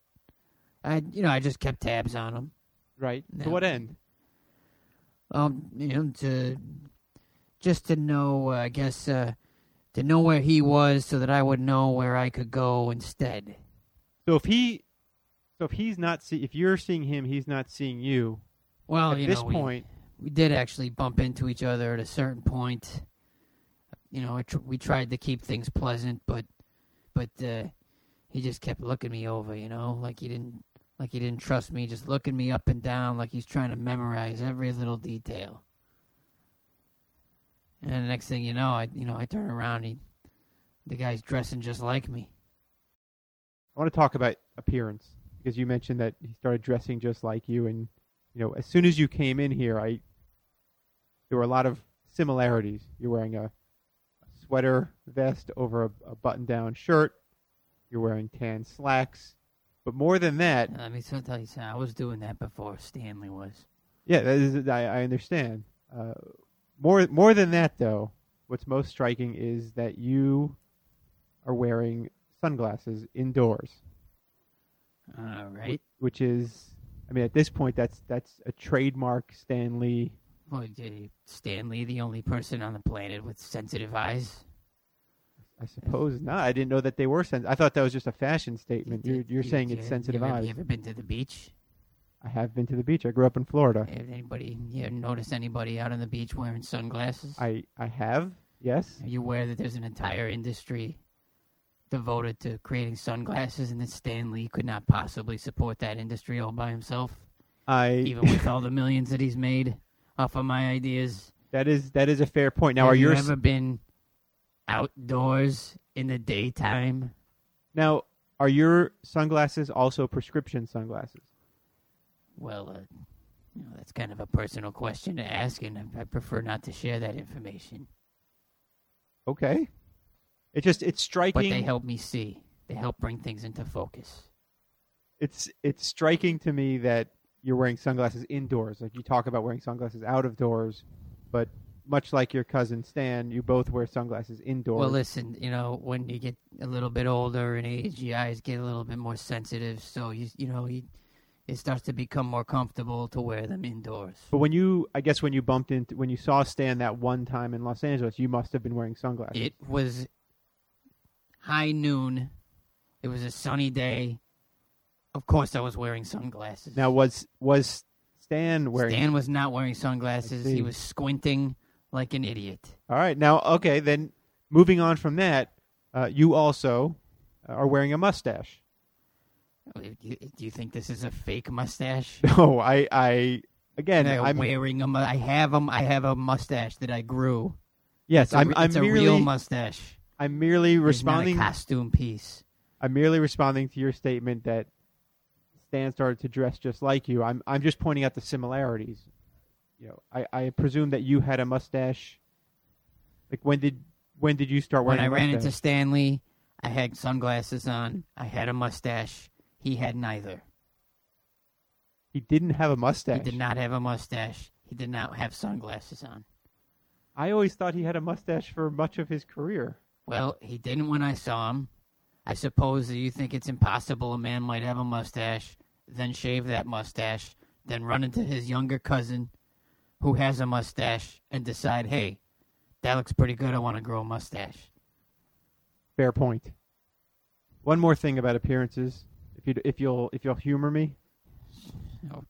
I, you know, I just kept tabs on him. right. No. To what end? Um, you know, to just to know, uh, I guess, uh, to know where he was, so that I would know where I could go instead. So if he, so if he's not see, if you're seeing him, he's not seeing you. Well, at you this know, we- point, we did actually bump into each other at a certain point. You know, tr- we tried to keep things pleasant, but but uh, he just kept looking me over. You know, like he didn't like he didn't trust me, just looking me up and down, like he's trying to memorize every little detail. And the next thing you know, I you know I turn around, he the guy's dressing just like me. I want to talk about appearance because you mentioned that he started dressing just like you, and you know, as soon as you came in here, I there were a lot of similarities. You're wearing a sweater vest over a, a button-down shirt. You're wearing tan slacks, but more than that, Let me tell you something. I was doing that before Stanley was. Yeah, that is, I, I understand. Uh, more more than that, though, what's most striking is that you are wearing sunglasses indoors, All right. which is, I mean, at this point, that's that's a trademark Stan Lee. Well, Stanley, the only person on the planet with sensitive eyes. I suppose not. I didn't know that they were sensitive. I thought that was just a fashion statement. You're, you're You- saying you- it's sensitive you eyes. You ever been to the beach? I have been to the beach. I grew up in Florida. Have anybody, you ever notice anybody out on the beach wearing sunglasses? I I have yes. Are you aware that there's an entire industry devoted to creating sunglasses, and that Stan Lee could not possibly support that industry all by himself, I even with all the millions that he's made [LAUGHS] off of my ideas? that is that is a fair point. Now, Have are you yours ever been outdoors in the daytime? now are your sunglasses also prescription sunglasses? Well, uh, you know, that's kind of a personal question to ask, and I- I prefer not to share that information. Okay. It just it's striking. But they help me see. They help bring things into focus. It's it's striking to me that you're wearing sunglasses indoors. Like you talk about wearing sunglasses out of doors, but much like your cousin Stan, you both wear sunglasses indoors. Well, listen, you know, when you get a little bit older in age, your eyes get a little bit more sensitive. So you, you know, you, it starts to become more comfortable to wear them indoors. but when you, I guess, when you bumped into, when you saw Stan that one time in Los Angeles, you must have been wearing sunglasses. It was high noon. It was a sunny day. Of course, I was wearing sunglasses. now, was was Stan wearing? Stan was not wearing sunglasses. see. He was squinting like an idiot. All right. Now, okay, then moving on from that, uh, you also are wearing a mustache. Do you, do you think this is a fake mustache? [LAUGHS] No, I, I again, I'm I'm wearing a. mu- I have a. I have a mustache that I grew. yes, It's a, I'm, re- I'm it's a merely, real mustache. I'm merely It's not a responding. costume piece. I'm merely responding to your statement that Stan started to dress just like you. I'm, I'm just pointing out the similarities. You know, I, I presume that you had a mustache. Like when did, when did you start wearing? When? I ran into Stanley, I had sunglasses on. I had a mustache. He had neither. he didn't have a mustache. He did not have a mustache. He did not have sunglasses on. I always thought he had a mustache for much of his career. Well, he didn't when I saw him. I suppose that you think it's impossible a man might have a mustache, then shave that mustache, then run into his younger cousin who has a mustache and decide, hey, that looks pretty good. I want to grow a mustache. Fair point. One more thing about appearances, if you if you'll if you'll humor me. Oh,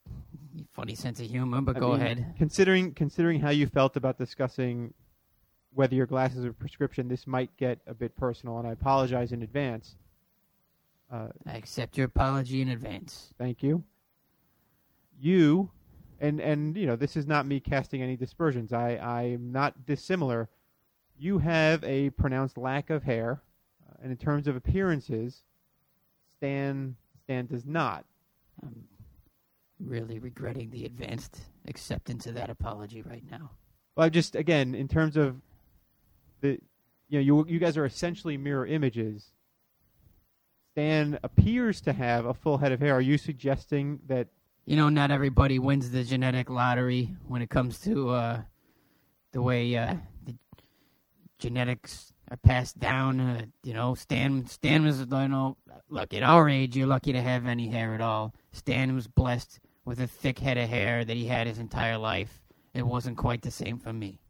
funny sense of humor, but I go mean, ahead. Considering considering how you felt about discussing whether your glasses are prescription, this might get a bit personal, and I apologize in advance. Uh, I accept your apology in advance. thank you. You, and and you know this is not me casting any dispersions. I I'm not dissimilar. You have a pronounced lack of hair, uh, and in terms of appearances, Stan Stan does not. I'm really regretting the advanced acceptance of that apology right now. Well, I just again in terms of the, you know, you you guys are essentially mirror images. Stan appears to have a full head of hair. Are you suggesting that? You know, not everybody wins the genetic lottery when it comes to uh, the way uh, the genetics are passed down. Uh, you know, Stan Stan was, you know, look at our age, you're lucky to have any hair at all. Stan was blessed with a thick head of hair that he had his entire life. It wasn't quite the same for me.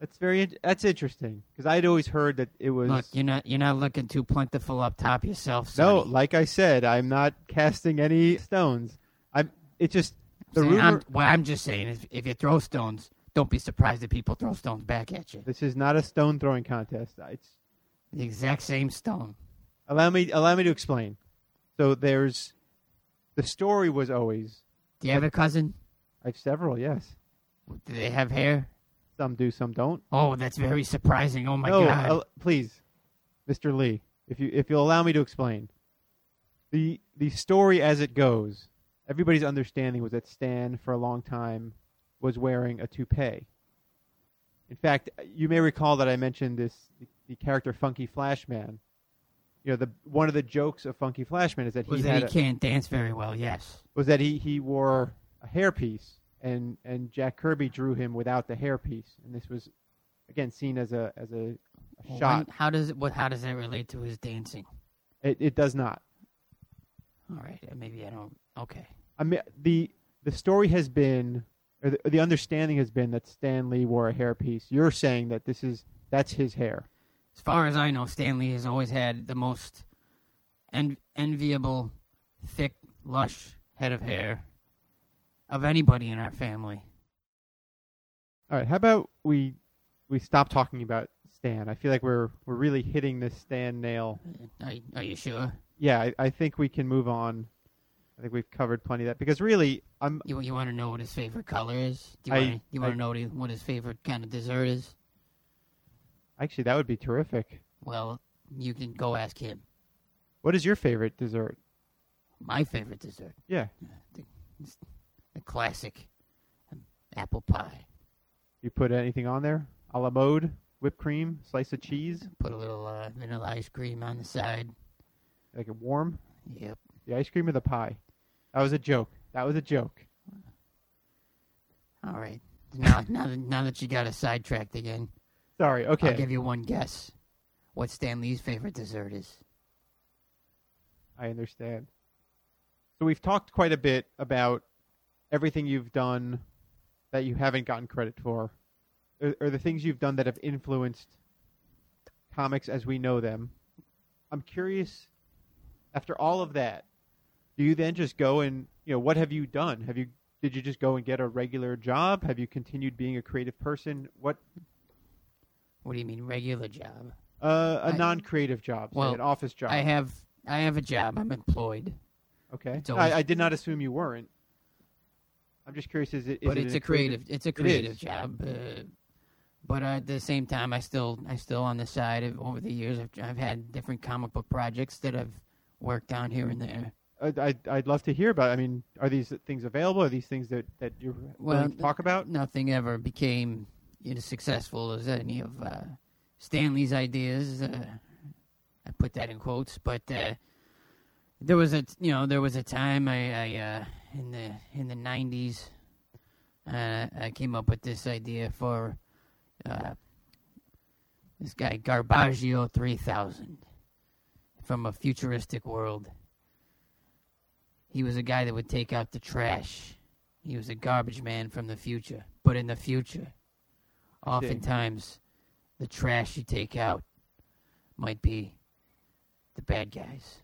That's very that's interesting because I'd always heard that it was. Look, you're not you're not looking too plentiful up top yourself. no, like I said, I'm not casting any stones. I'm. It just the Saying, rumor. I'm, well, I'm just saying, if, if you throw stones, don't be surprised if people throw stones back at you. This is not a stone throwing contest. It's The exact same stone. allow me allow me to explain. So there's the story was always Do you have a cousin? I have several. Yes, Do they have hair? Some do, some don't. Oh, that's very surprising. Oh my no, god. uh, please, Mr. Lee, if you if you'll allow me to explain, the the story as it goes, everybody's understanding was that Stan for a long time was wearing a toupee. In fact, you may recall that I mentioned this the, the character Funky Flashman. You know, the one of the jokes of Funky Flashman is that he was that a, he can't dance very well? Yes. was that he he wore a hairpiece and and Jack Kirby drew him without the hairpiece, and this was again seen as a as a, a shot. when- how does it? What? How does that relate to his dancing? It, it does not. All right, maybe I don't. Okay. I mean, the the story has been, or the, the understanding has been that Stan Lee wore a hairpiece. You're saying that this is that's his hair. As far as I know, Stanley has always had the most en- enviable, thick, lush head of hair of anybody in our family. All right, how about we we stop talking about Stan? I feel like we're we're really hitting this Stan nail. Uh, are, are you sure? Yeah, I, I think we can move on. I think we've covered plenty of that because really, I'm You you want to know what his favorite color is? Do you I- want you want to know what, he, what his favorite kind of dessert is? actually that would be terrific. Well, you can go ask him. What is your favorite dessert? My favorite dessert, Yeah, uh, the classic um, apple pie. you put anything on there? A la mode, whipped cream, slice of cheese, Put a little uh, vanilla ice cream on the side. like it warm. Yep. The ice cream or the pie? That was a joke. That was a joke. All right. Now, [LAUGHS] now, that, now that you got us sidetracked again, Sorry. Okay. I'll give you one guess. What Stan Lee's favorite dessert is? I understand. So we've talked quite a bit about everything you've done that you haven't gotten credit for, or, or the things you've done that have influenced comics as we know them. I'm curious. After all of that, do you then just go and you know what have you done? Have you did you just go and get a regular job? Have you continued being a creative person? What What do you mean regular job? uh, a I- non-creative job, Well, an office job? I have I have a job. I'm employed, okay, always- I, I did not assume you weren't. I'm just curious. Is it? Is but it it's an a creative it's a creative is. job. Uh, but at the same time, I still I still on the side of over the years I've, I've had different comic book projects that I've worked on here and there. I'd, I'd, I'd love to hear about. I mean, are these things available? Are these things that, that you're Well, willing to talk about? Nothing ever became you know, successful as any of uh, Stanley's ideas. Uh, I put that in quotes, but uh, there was a you know there was a time I, I uh, in the in the nineties uh, I came up with this idea for uh, this guy Garbaggio three thousand from a futuristic world. He was a guy that would take out the trash. He was a garbage man from the future. But in the future, oftentimes the trash you take out might be the bad guys.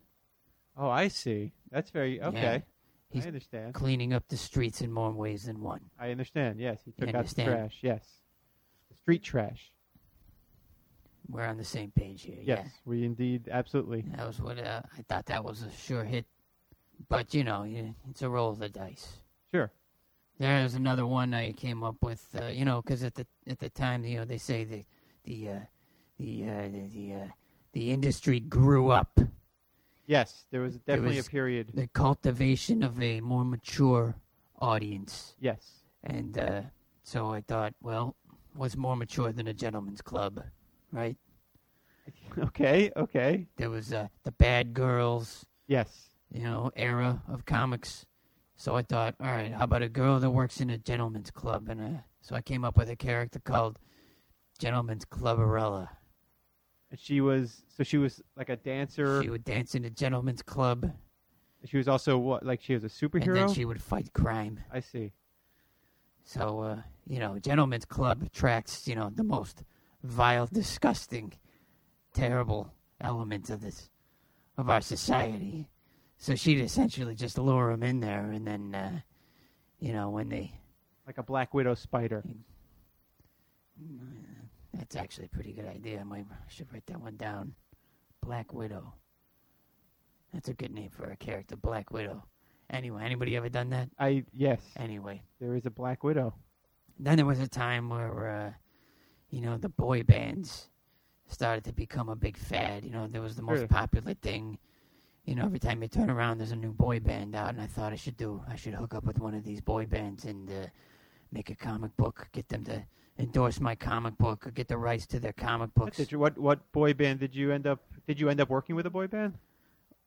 Oh, I see. That's very okay. He's I understand. cleaning up the streets in more ways than one. I understand. Yes, he took out the trash. Yes, the street trash. We're on the same page here. Yes, we indeed, absolutely. That was what uh, I thought that was a sure hit. But, you know, it's a roll of the dice. Sure. There's another one I came up with, uh, you know, because at the at the time, you know, they say the the uh, the uh, the the, uh, the industry grew up. Yes, there was definitely was- a period. The cultivation of a more mature audience, Yes. and uh, so I thought, well, what's more mature than a gentleman's club, right? [LAUGHS] Okay. Okay. There was uh, the Bad Girls, Yes. you know, era of comics. So I thought, all right, how about a girl that works in a gentleman's club? And uh, so I came up with a character called Gentleman's Clubberella. She was so she was like a dancer. She would dance in a gentleman's club, She was also what? Like she was a superhero. and then she would fight crime. I see. So, uh, you know, gentleman's club attracts, you know, the most vile, disgusting, terrible elements of this, of our society. So she'd essentially just lure them in there, and then, uh, you know, when they Like a black widow spider. That's actually a pretty good idea. I might I should write that one down. Black Widow. That's a good name for a character, Black Widow. Anyway, anybody ever done that? I yes. Anyway, There is a black widow. then there was a time where, uh, you know, the boy bands started to become a big fad. You know, there was the most Sure. popular thing. You know, every time you turn around, there's a new boy band out, and I thought I should do, I should hook up with one of these boy bands and uh, make a comic book, get them to endorse my comic book, or get the rights to their comic books. Did you, what what boy band did you end up? Did you end up working with a boy band?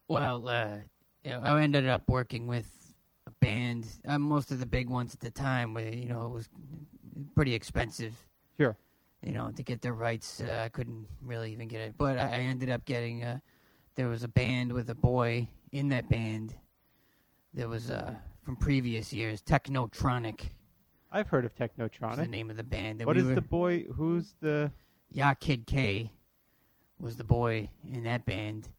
Well, uh, you know, I ended up working with a band. Uh, most of the big ones at the time, where you know, it was pretty expensive. Sure. You know, to get the rights, uh, I couldn't really even get it. But I, I ended up getting. Uh, there was a band with a boy in that band. There was uh, from previous years, Technotronic. I've heard of Was the name of the band. And What we is were, the boy? Who's the? Ya Kid K was the boy in that band.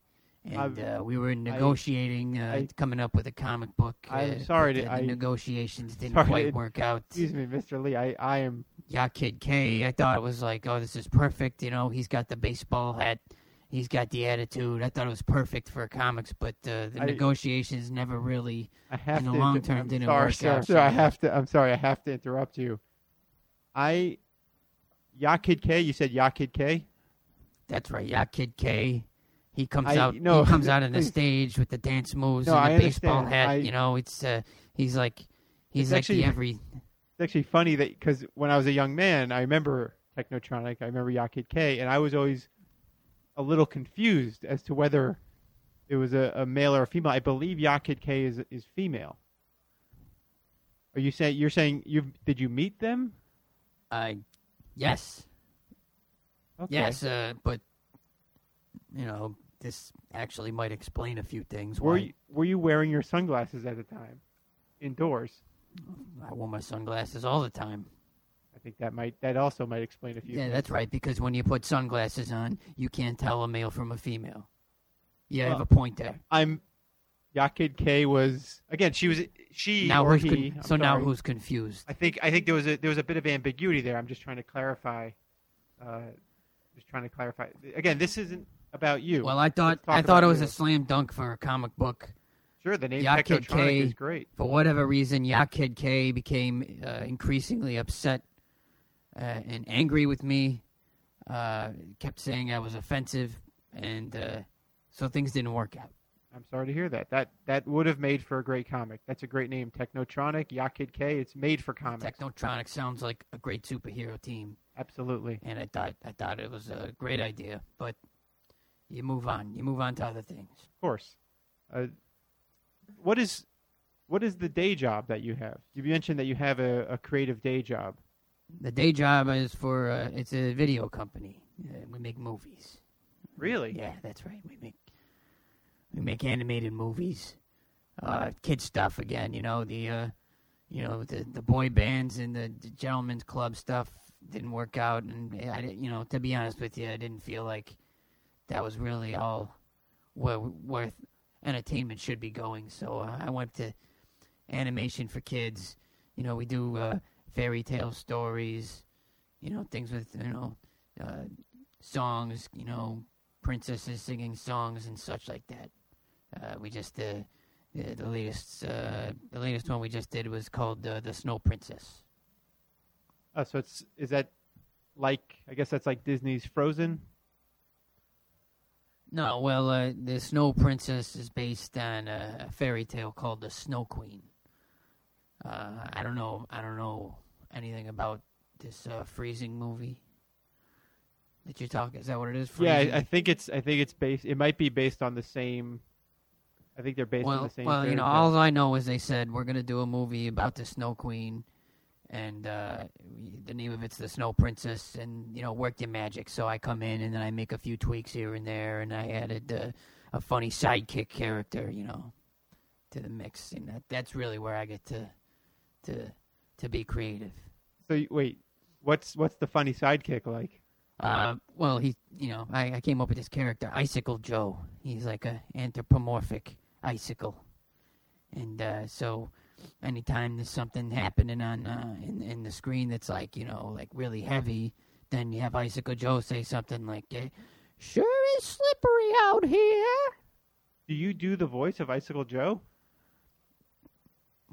And I've- uh, we were negotiating, uh, I- coming up with a comic book. I'm uh, sorry but to- the, I- negotiations didn't Sorry quite work out. Excuse me, Mr. Lee. I I am. Ya Kid K, I thought it was like, oh, this is perfect. You know, he's got the baseball hat, he's got the attitude. I thought it was perfect for comics, but uh, the I- negotiations never really. I have In the to. long term, didn't sorry, work out, Sir, I have to. I'm sorry. I have to interrupt you. I. Ya Kid K. You said Ya Kid K. That's right, Ya Kid K. He comes I- out. no, he comes out on the [LAUGHS] stage with the dance moves No, and the I baseball understand. hat. I- you know, it's uh, he's like he's like actually- the every. It's actually funny that because when I was a young man, I remember Technotronic. I remember Ya Kid K, and I was always a little confused as to whether it was a, a male or a female. I believe Ya Kid K is is female. Are you saying you're saying you did you meet them? Uh, yes, Okay. yes, uh, but you know, this actually might explain a few things. Were why you, were you wearing your sunglasses at the time, indoors? I wore my sunglasses all the time. I think that might that also might explain a few. Yeah, things. that's right. Because when you put sunglasses on, you can't tell a male from a female. Yeah, I have a point there. I'm. Ya Kid K was again. She was she Now or con- he. I'm so now who's confused? I think I think there was a there was a bit of ambiguity there. I'm just trying to clarify. Uh, just trying to clarify. Again, this isn't about you. Well, I thought I thought it was you. a slam dunk for a comic book. sure the name Ya Kid K. is great. For whatever reason, Ya Kid K became uh, increasingly upset uh, and angry with me. Uh, kept saying I was offensive, and uh, so things didn't work out. I'm sorry to hear that. That that would have made for a great comic. That's a great name, Technotronic, Ya Kid K. It's made for comics. Technotronic sounds like a great superhero team, Absolutely. and I thought I thought it was a great idea. But you move on. You move on to other things. Of course. Uh, what is what is the day job that you have? You mentioned that you have a, a creative day job. The day job is for uh, it's a video company. Uh, we make movies. Really? Yeah, that's right. We make we make animated movies, uh, kid stuff again. You know the uh, you know the the boy bands and the, the gentlemen's club stuff didn't work out, and I didn't, you know to be honest with you, I didn't feel like that was really all where where entertainment should be going. So uh, I went to animation for kids. You know, we do uh, fairy tale stories. You know, things with you know uh, songs. You know, princesses singing songs and such like that. Uh, we just uh, the, the latest uh, the latest one we just did was called uh, the Snow Princess. Oh, so it's is that like I guess that's like Disney's Frozen. No, well, uh, the Snow Princess is based on a fairy tale called the Snow Queen. Uh, I don't know. I don't know anything about this uh, freezing movie. that you talk? Is that what it is? Yeah, I, I think it's I think it's based. It might be based on the same. I think they're based on well, the same. well, you know, all I know is they said we're gonna do a movie about the Snow Queen, and uh, the name of it's the Snow Princess, and you know, work your magic. So I come in and then I make a few tweaks here and there, and I added uh, a funny sidekick character, you know, to the mix, and that, that's really where I get to to to be creative. So you- wait, what's what's the funny sidekick like? Uh, well, he, you know, I, I came up with this character, Icicle Joe. He's like a anthropomorphic icicle, and uh, so anytime there's something happening on uh, in in the screen that's like you know like really heavy, then you have Icicle Joe say something like, "Sure is slippery out here." Do you do the voice of Icicle Joe?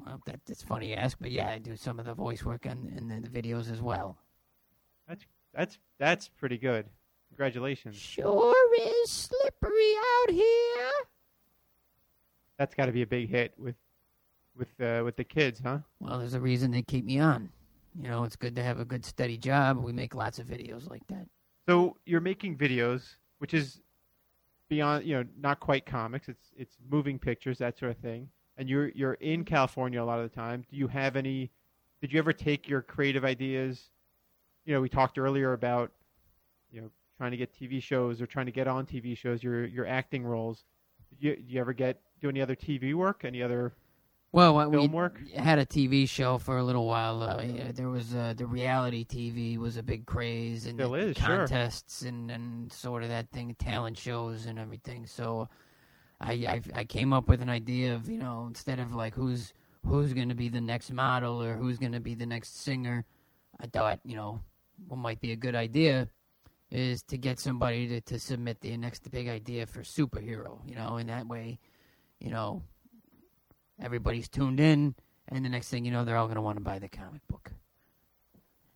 Well, that, that's funny you ask, but yeah, I do some of the voice work and, in the, the videos as well. That's that's pretty good. Congratulations. Sure is slippery out here. That's got to be a big hit with with uh, with the kids, huh? Well, there's a reason they keep me on. You know, it's good to have a good steady job. We make lots of videos like that. So you're making videos, which is beyond, you know, not quite comics. It's it's moving pictures, that sort of thing. And you're you're in California a lot of the time. Do you have any? Did you ever take your creative ideas? You know, we talked earlier about you know trying to get TV shows or trying to get on TV shows. Your your acting roles. Did you, did you ever get do any other TV work? Any other Well, what film we work? had a TV show for a little while. Uh, yeah, there was uh, the reality TV was a big craze, and Still the is, sure. contests and and sort of that thing, talent shows and everything. So, I, I I came up with an idea of you know instead of like who's who's going to be the next model or who's going to be the next singer, I thought you know what might be a good idea is to get somebody to, to submit the next big idea for superhero. You know, in that way, you know everybody's tuned in, and the next thing you know, they're all going to want to buy the comic book.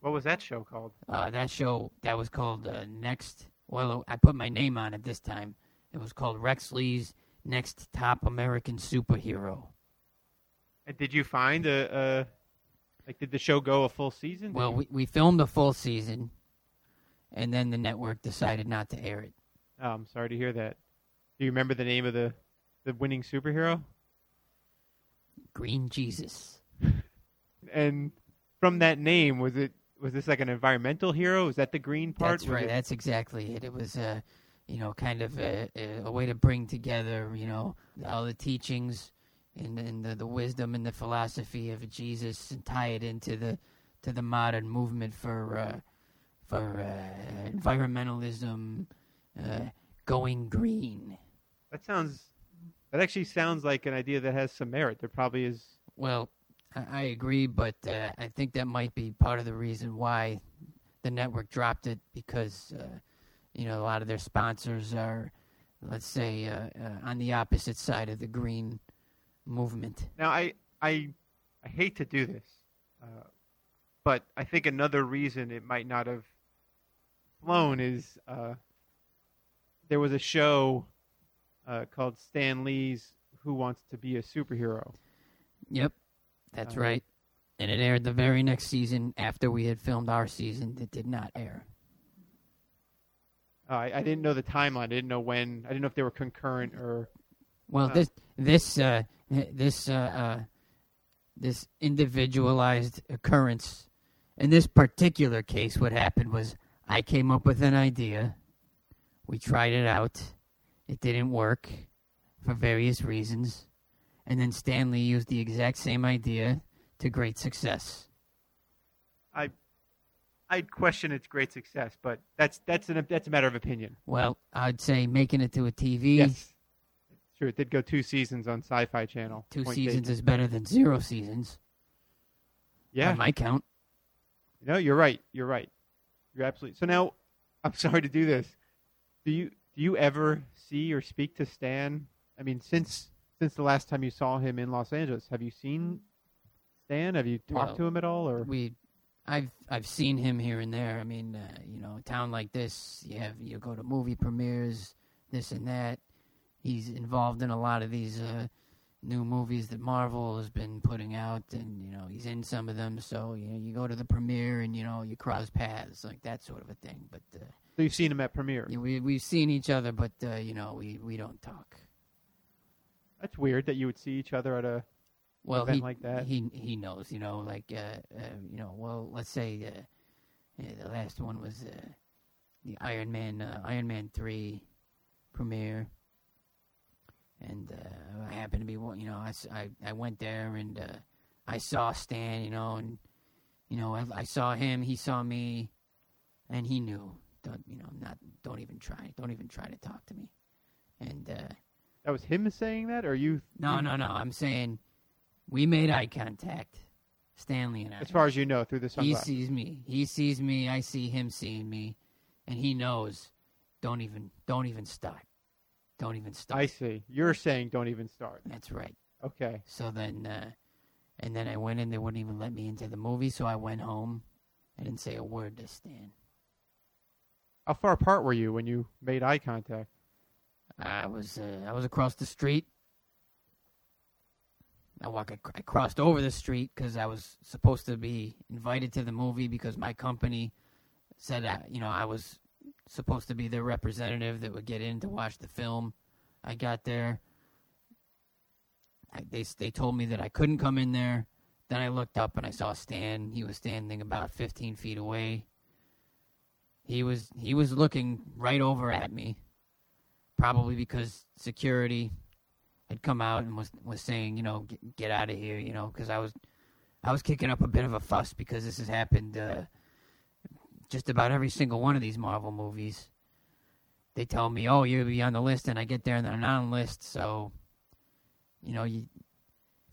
What was that show called? Uh, that show that was called uh, Next. Well, I put my name on it this time. It was called Rex Lee's Next Top American Superhero. And did you find a, a like did the show go a full season? Did Well, you- we we filmed a full season, and then the network decided not to air it. oh, I'm sorry to hear that. Do you remember the name of the the winning superhero? Green Jesus. [LAUGHS] And from that name, was it was this like an environmental hero? Is that the green part? That's Was right. it- That's exactly it. It was uh, you know, kind of a, a, way to bring together, you know, all the teachings and, and the, the wisdom and the philosophy of Jesus, and tie it into the to the modern movement for uh, for uh, environmentalism, uh, going green. that sounds. That actually sounds like an idea that has some merit. There probably is. Well, I, I agree, but uh, I think that might be part of the reason why the network dropped it because uh, you know a lot of their sponsors are, let's say, uh, uh, on the opposite side of the green movement. Now, I I I hate to do this, uh, but I think another reason it might not have flown is uh, there was a show uh, called Stan Lee's Who Wants to Be a Superhero. Yep, that's Uh, right. And it aired the very next season after we had filmed our season. That did not air. Uh, I, I didn't know the timeline. I didn't know when. I didn't know if they were concurrent or. Well, Uh, this this uh, this uh, uh, this individualized occurrence in this particular case, what happened was I came up with an idea. We tried it out. It didn't work for various reasons, and then Stanley used the exact same idea to great success. I'd question its great success, but that's that's an that's a matter of opinion. Well, I'd say making it to a TV Yes, true. It did go two seasons on Sci-Fi Channel. two seasons taken. is better than zero seasons. Yeah, on my count. No, you're right. You're right. You're absolutely. So now, [LAUGHS] I'm sorry to do this. Do you do you ever see or speak to Stan? I mean, since since the last time you saw him in Los Angeles, have you seen Stan? Have you talked Well, to him at all? Or we I've I've seen him here and there. I mean, uh, you know, a town like this, you have you go to movie premieres, this and that. He's involved in a lot of these uh, new movies that Marvel has been putting out, and you know, he's in some of them. So you know, you go to the premiere and you know, you cross paths like that sort of a thing. But uh, so you've seen him at premiere? yeah, we we've seen each other, but uh, you know, we we don't talk. That's weird that you would see each other at a. well event he like that? he he knows you know like uh, uh you know well let's say uh, yeah, the last one was uh, the Iron Man uh, Iron Man 3 premiere and uh, I happened to be one you know I I went there and uh, I saw Stan you know and you know I, I saw him he saw me and he knew don't you know not don't even try don't even try to talk to me and uh That was him saying that, or you? no, no, no. I'm saying we made eye contact, Stanley and I. As far as you know, through the he sees me. He sees me. I see him seeing me, and he knows. Don't even, don't even start. Don't even start. I see. You're saying don't even start. That's right. Okay. So then, uh, and then I went in. They wouldn't even let me into the movie, so I went home. I didn't say a word to Stan. How far apart were you when you made eye contact? I was, uh, I was across the street. I walk. I crossed over the street because I was supposed to be invited to the movie because my company said, uh, you know, I was supposed to be their representative that would get in to watch the film. I got there. I, they they told me that I couldn't come in there. Then I looked up and I saw Stan. He was standing about 15 feet away. He was he was looking right over at me, probably because security had come out and was was saying, you know, get, get out of here, you know, because I was I was kicking up a bit of a fuss because this has happened uh, just about every single one of these Marvel movies. They tell me, "Oh, you'll be on the list," and I get there and they're not on the list. So, you know, you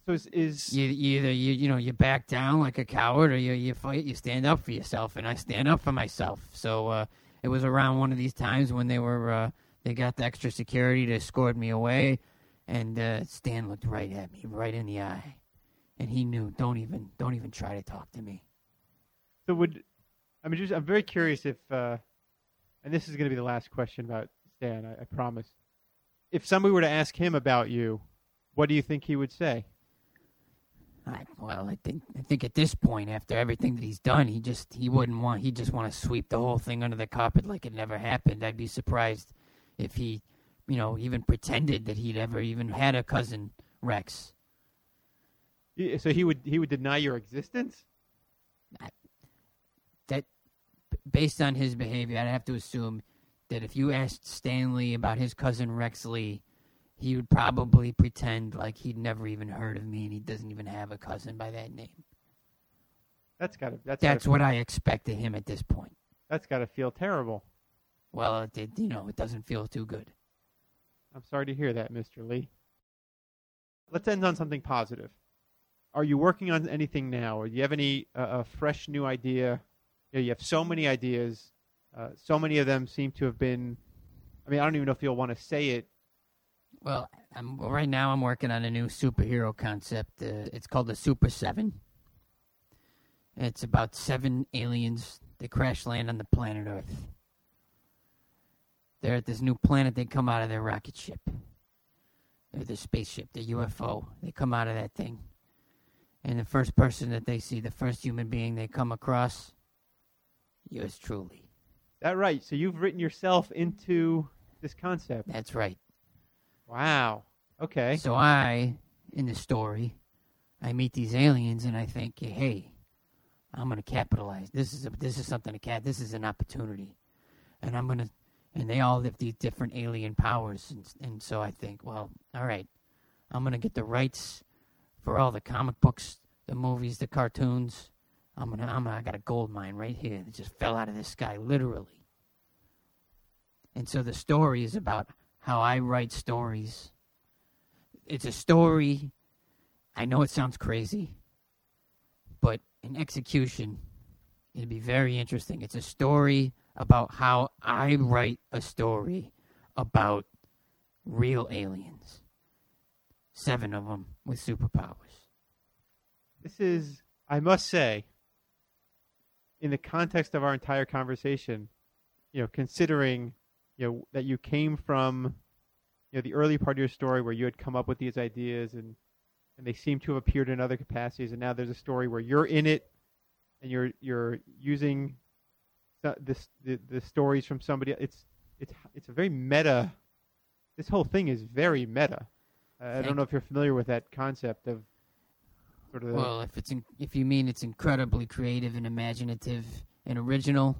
So is, is you, you either you you know you back down like a coward or you you fight you stand up for yourself and I stand up for myself. So uh, it was around one of these times when they were uh, they got the extra security to escort me away, and uh, Stan looked right at me, right in the eye, and he knew don't even don't even try to talk to me. so would I mean just I'm very curious if uh, and this is going to be the last question about Stan. I, I promise. If somebody were to ask him about you, what do you think he would say? I, well, I think I think at this point, after everything that he's done, he just he wouldn't want he just want to sweep the whole thing under the carpet like it never happened. I'd be surprised if he, you know, even pretended that he'd ever even had a cousin Rex. So he would he would deny your existence? That, based on his behavior, I'd have to assume that if you asked Stanley about his cousin Rex Lee, he would probably pretend like he'd never even heard of me and he doesn't even have a cousin by that name. That's got to that's what I expect of him at this point. that's got to feel terrible. Well, it, it, you know, it doesn't feel too good. I'm sorry to hear that, Mr. Lee. Let's end on something positive. Are you working on anything now, or do you have any uh, a fresh new idea? You, know, you have so many ideas. Uh, so many of them seem to have been. I mean, I don't even know if you'll want to say it. Well, I'm, right now I'm working on a new superhero concept. Uh, it's called the Super Seven. It's about seven aliens that crash land on the planet Earth. They're at this new planet. They come out of their rocket ship. They're their spaceship, their UFO. They come out of that thing. And the first person that they see, the first human being they come across, yours truly. That right? So you've written yourself into this concept. That's right. Wow. Okay. So I, in the story, I meet these aliens and I think, hey, I'm gonna capitalize. This is a this is something to cap. This is an opportunity, and I'm gonna. And they all have these different alien powers, and and so I think, well, all right, I'm gonna get the rights for all the comic books, the movies, the cartoons. I'm gonna, I'm gonna, I got a gold mine right here that just fell out of the sky, literally. And so the story is about how I write stories. It's a story. I know it sounds crazy, but in execution, it'd be very interesting. It's a story about how I write a story about real aliens. Seven of them with superpowers. This is, I must say, in the context of our entire conversation, you know, considering, you know, that you came from, you know, the early part of your story where you had come up with these ideas and, and they seem to have appeared in other capacities, and now there's a story where you're in it and you're you're using the this the, the stories from somebody. It's it's it's a very meta. This whole thing is very meta. Uh, I don't know if you're familiar with that concept of sort of Well, if it's in, if you mean it's incredibly creative and imaginative and original,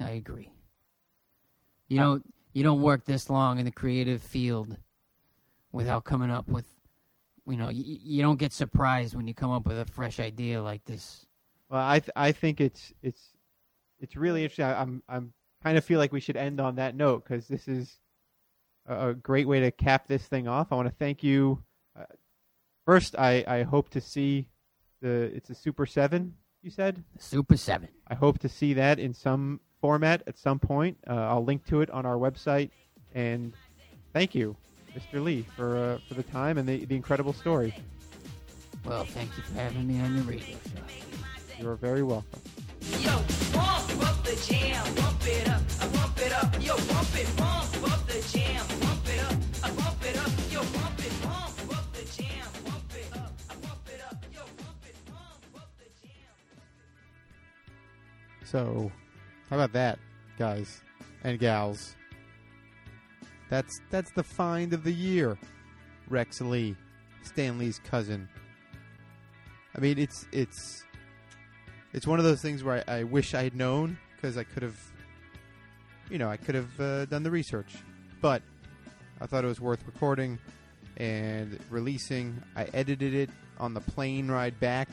I agree. You don't you don't work this long in the creative field without coming up with, you know, you, you don't get surprised when you come up with a fresh idea like this. Well, I th- I think it's it's it's really interesting. I, I'm I'm kind of feel like we should end on that note because this is a, a great way to cap this thing off. I want to thank you. Uh, first, I I hope to see the it's a Super Seven. You said Super Seven. I hope to see that in some format at some point. Uh, I'll link to it on our website. And thank you, Mr. Lee, for uh, for the time and the the incredible story. Well, thank you for having me on your radio show. You're very welcome. So, how about that, guys and gals? That's that's the find of the year. Rex Lee, Stanley's cousin. I mean, it's it's it's one of those things where I, I wish I had known because I could have, you know, I could have uh, done the research. But I thought it was worth recording and releasing. I edited it on the plane ride back.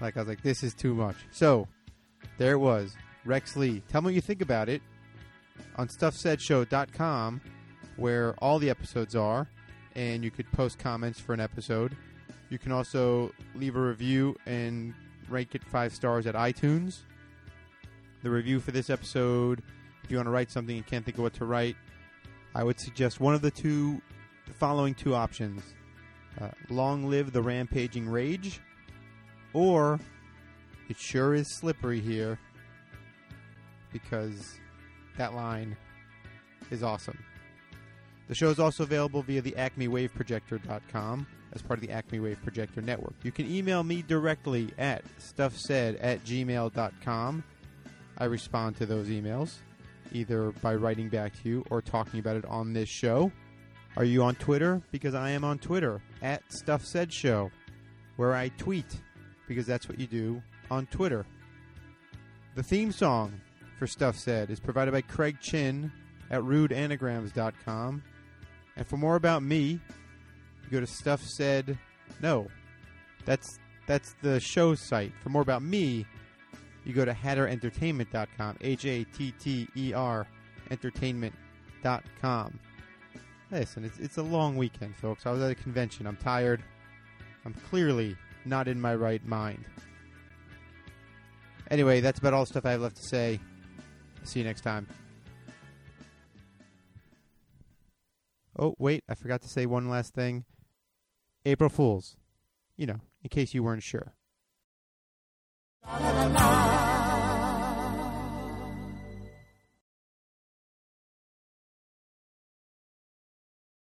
Like I was like, this is too much. So there it was. Rex Lee. Tell me what you think about it on StuffSaidShow.com, where all the episodes are, and you could post comments for an episode. You can also leave a review and rank it five stars at iTunes. The review for this episode, if you want to write something and can't think of what to write, I would suggest one of the two, the following two options: uh, "Long live the rampaging rage," or "It sure is slippery here," because that line is awesome. The show is also available via the AcmeWaveProjector.com as part of the Acme Wave Projector Network. You can email me directly at stuffsaid at gmail.com. I respond to those emails, either by writing back to you or talking about it on this show. Are you on Twitter? Because I am on Twitter at Stuff Said Show, where I tweet, because that's what you do on Twitter. The theme song for Stuff Said is provided by Craig Chin at rudeanagrams.com. And for more about me, you go to Stuff Said. No, that's that's the show site. For more about me, you go to hatterentertainment.com. H A T T E R entertainment.com. Listen, it's, it's a long weekend, folks. I was at a convention. I'm tired. I'm clearly not in my right mind. Anyway, that's about all the stuff I have left to say. See you next time. Oh, wait, I forgot to say one last thing. April Fools. You know, in case you weren't sure. La la la.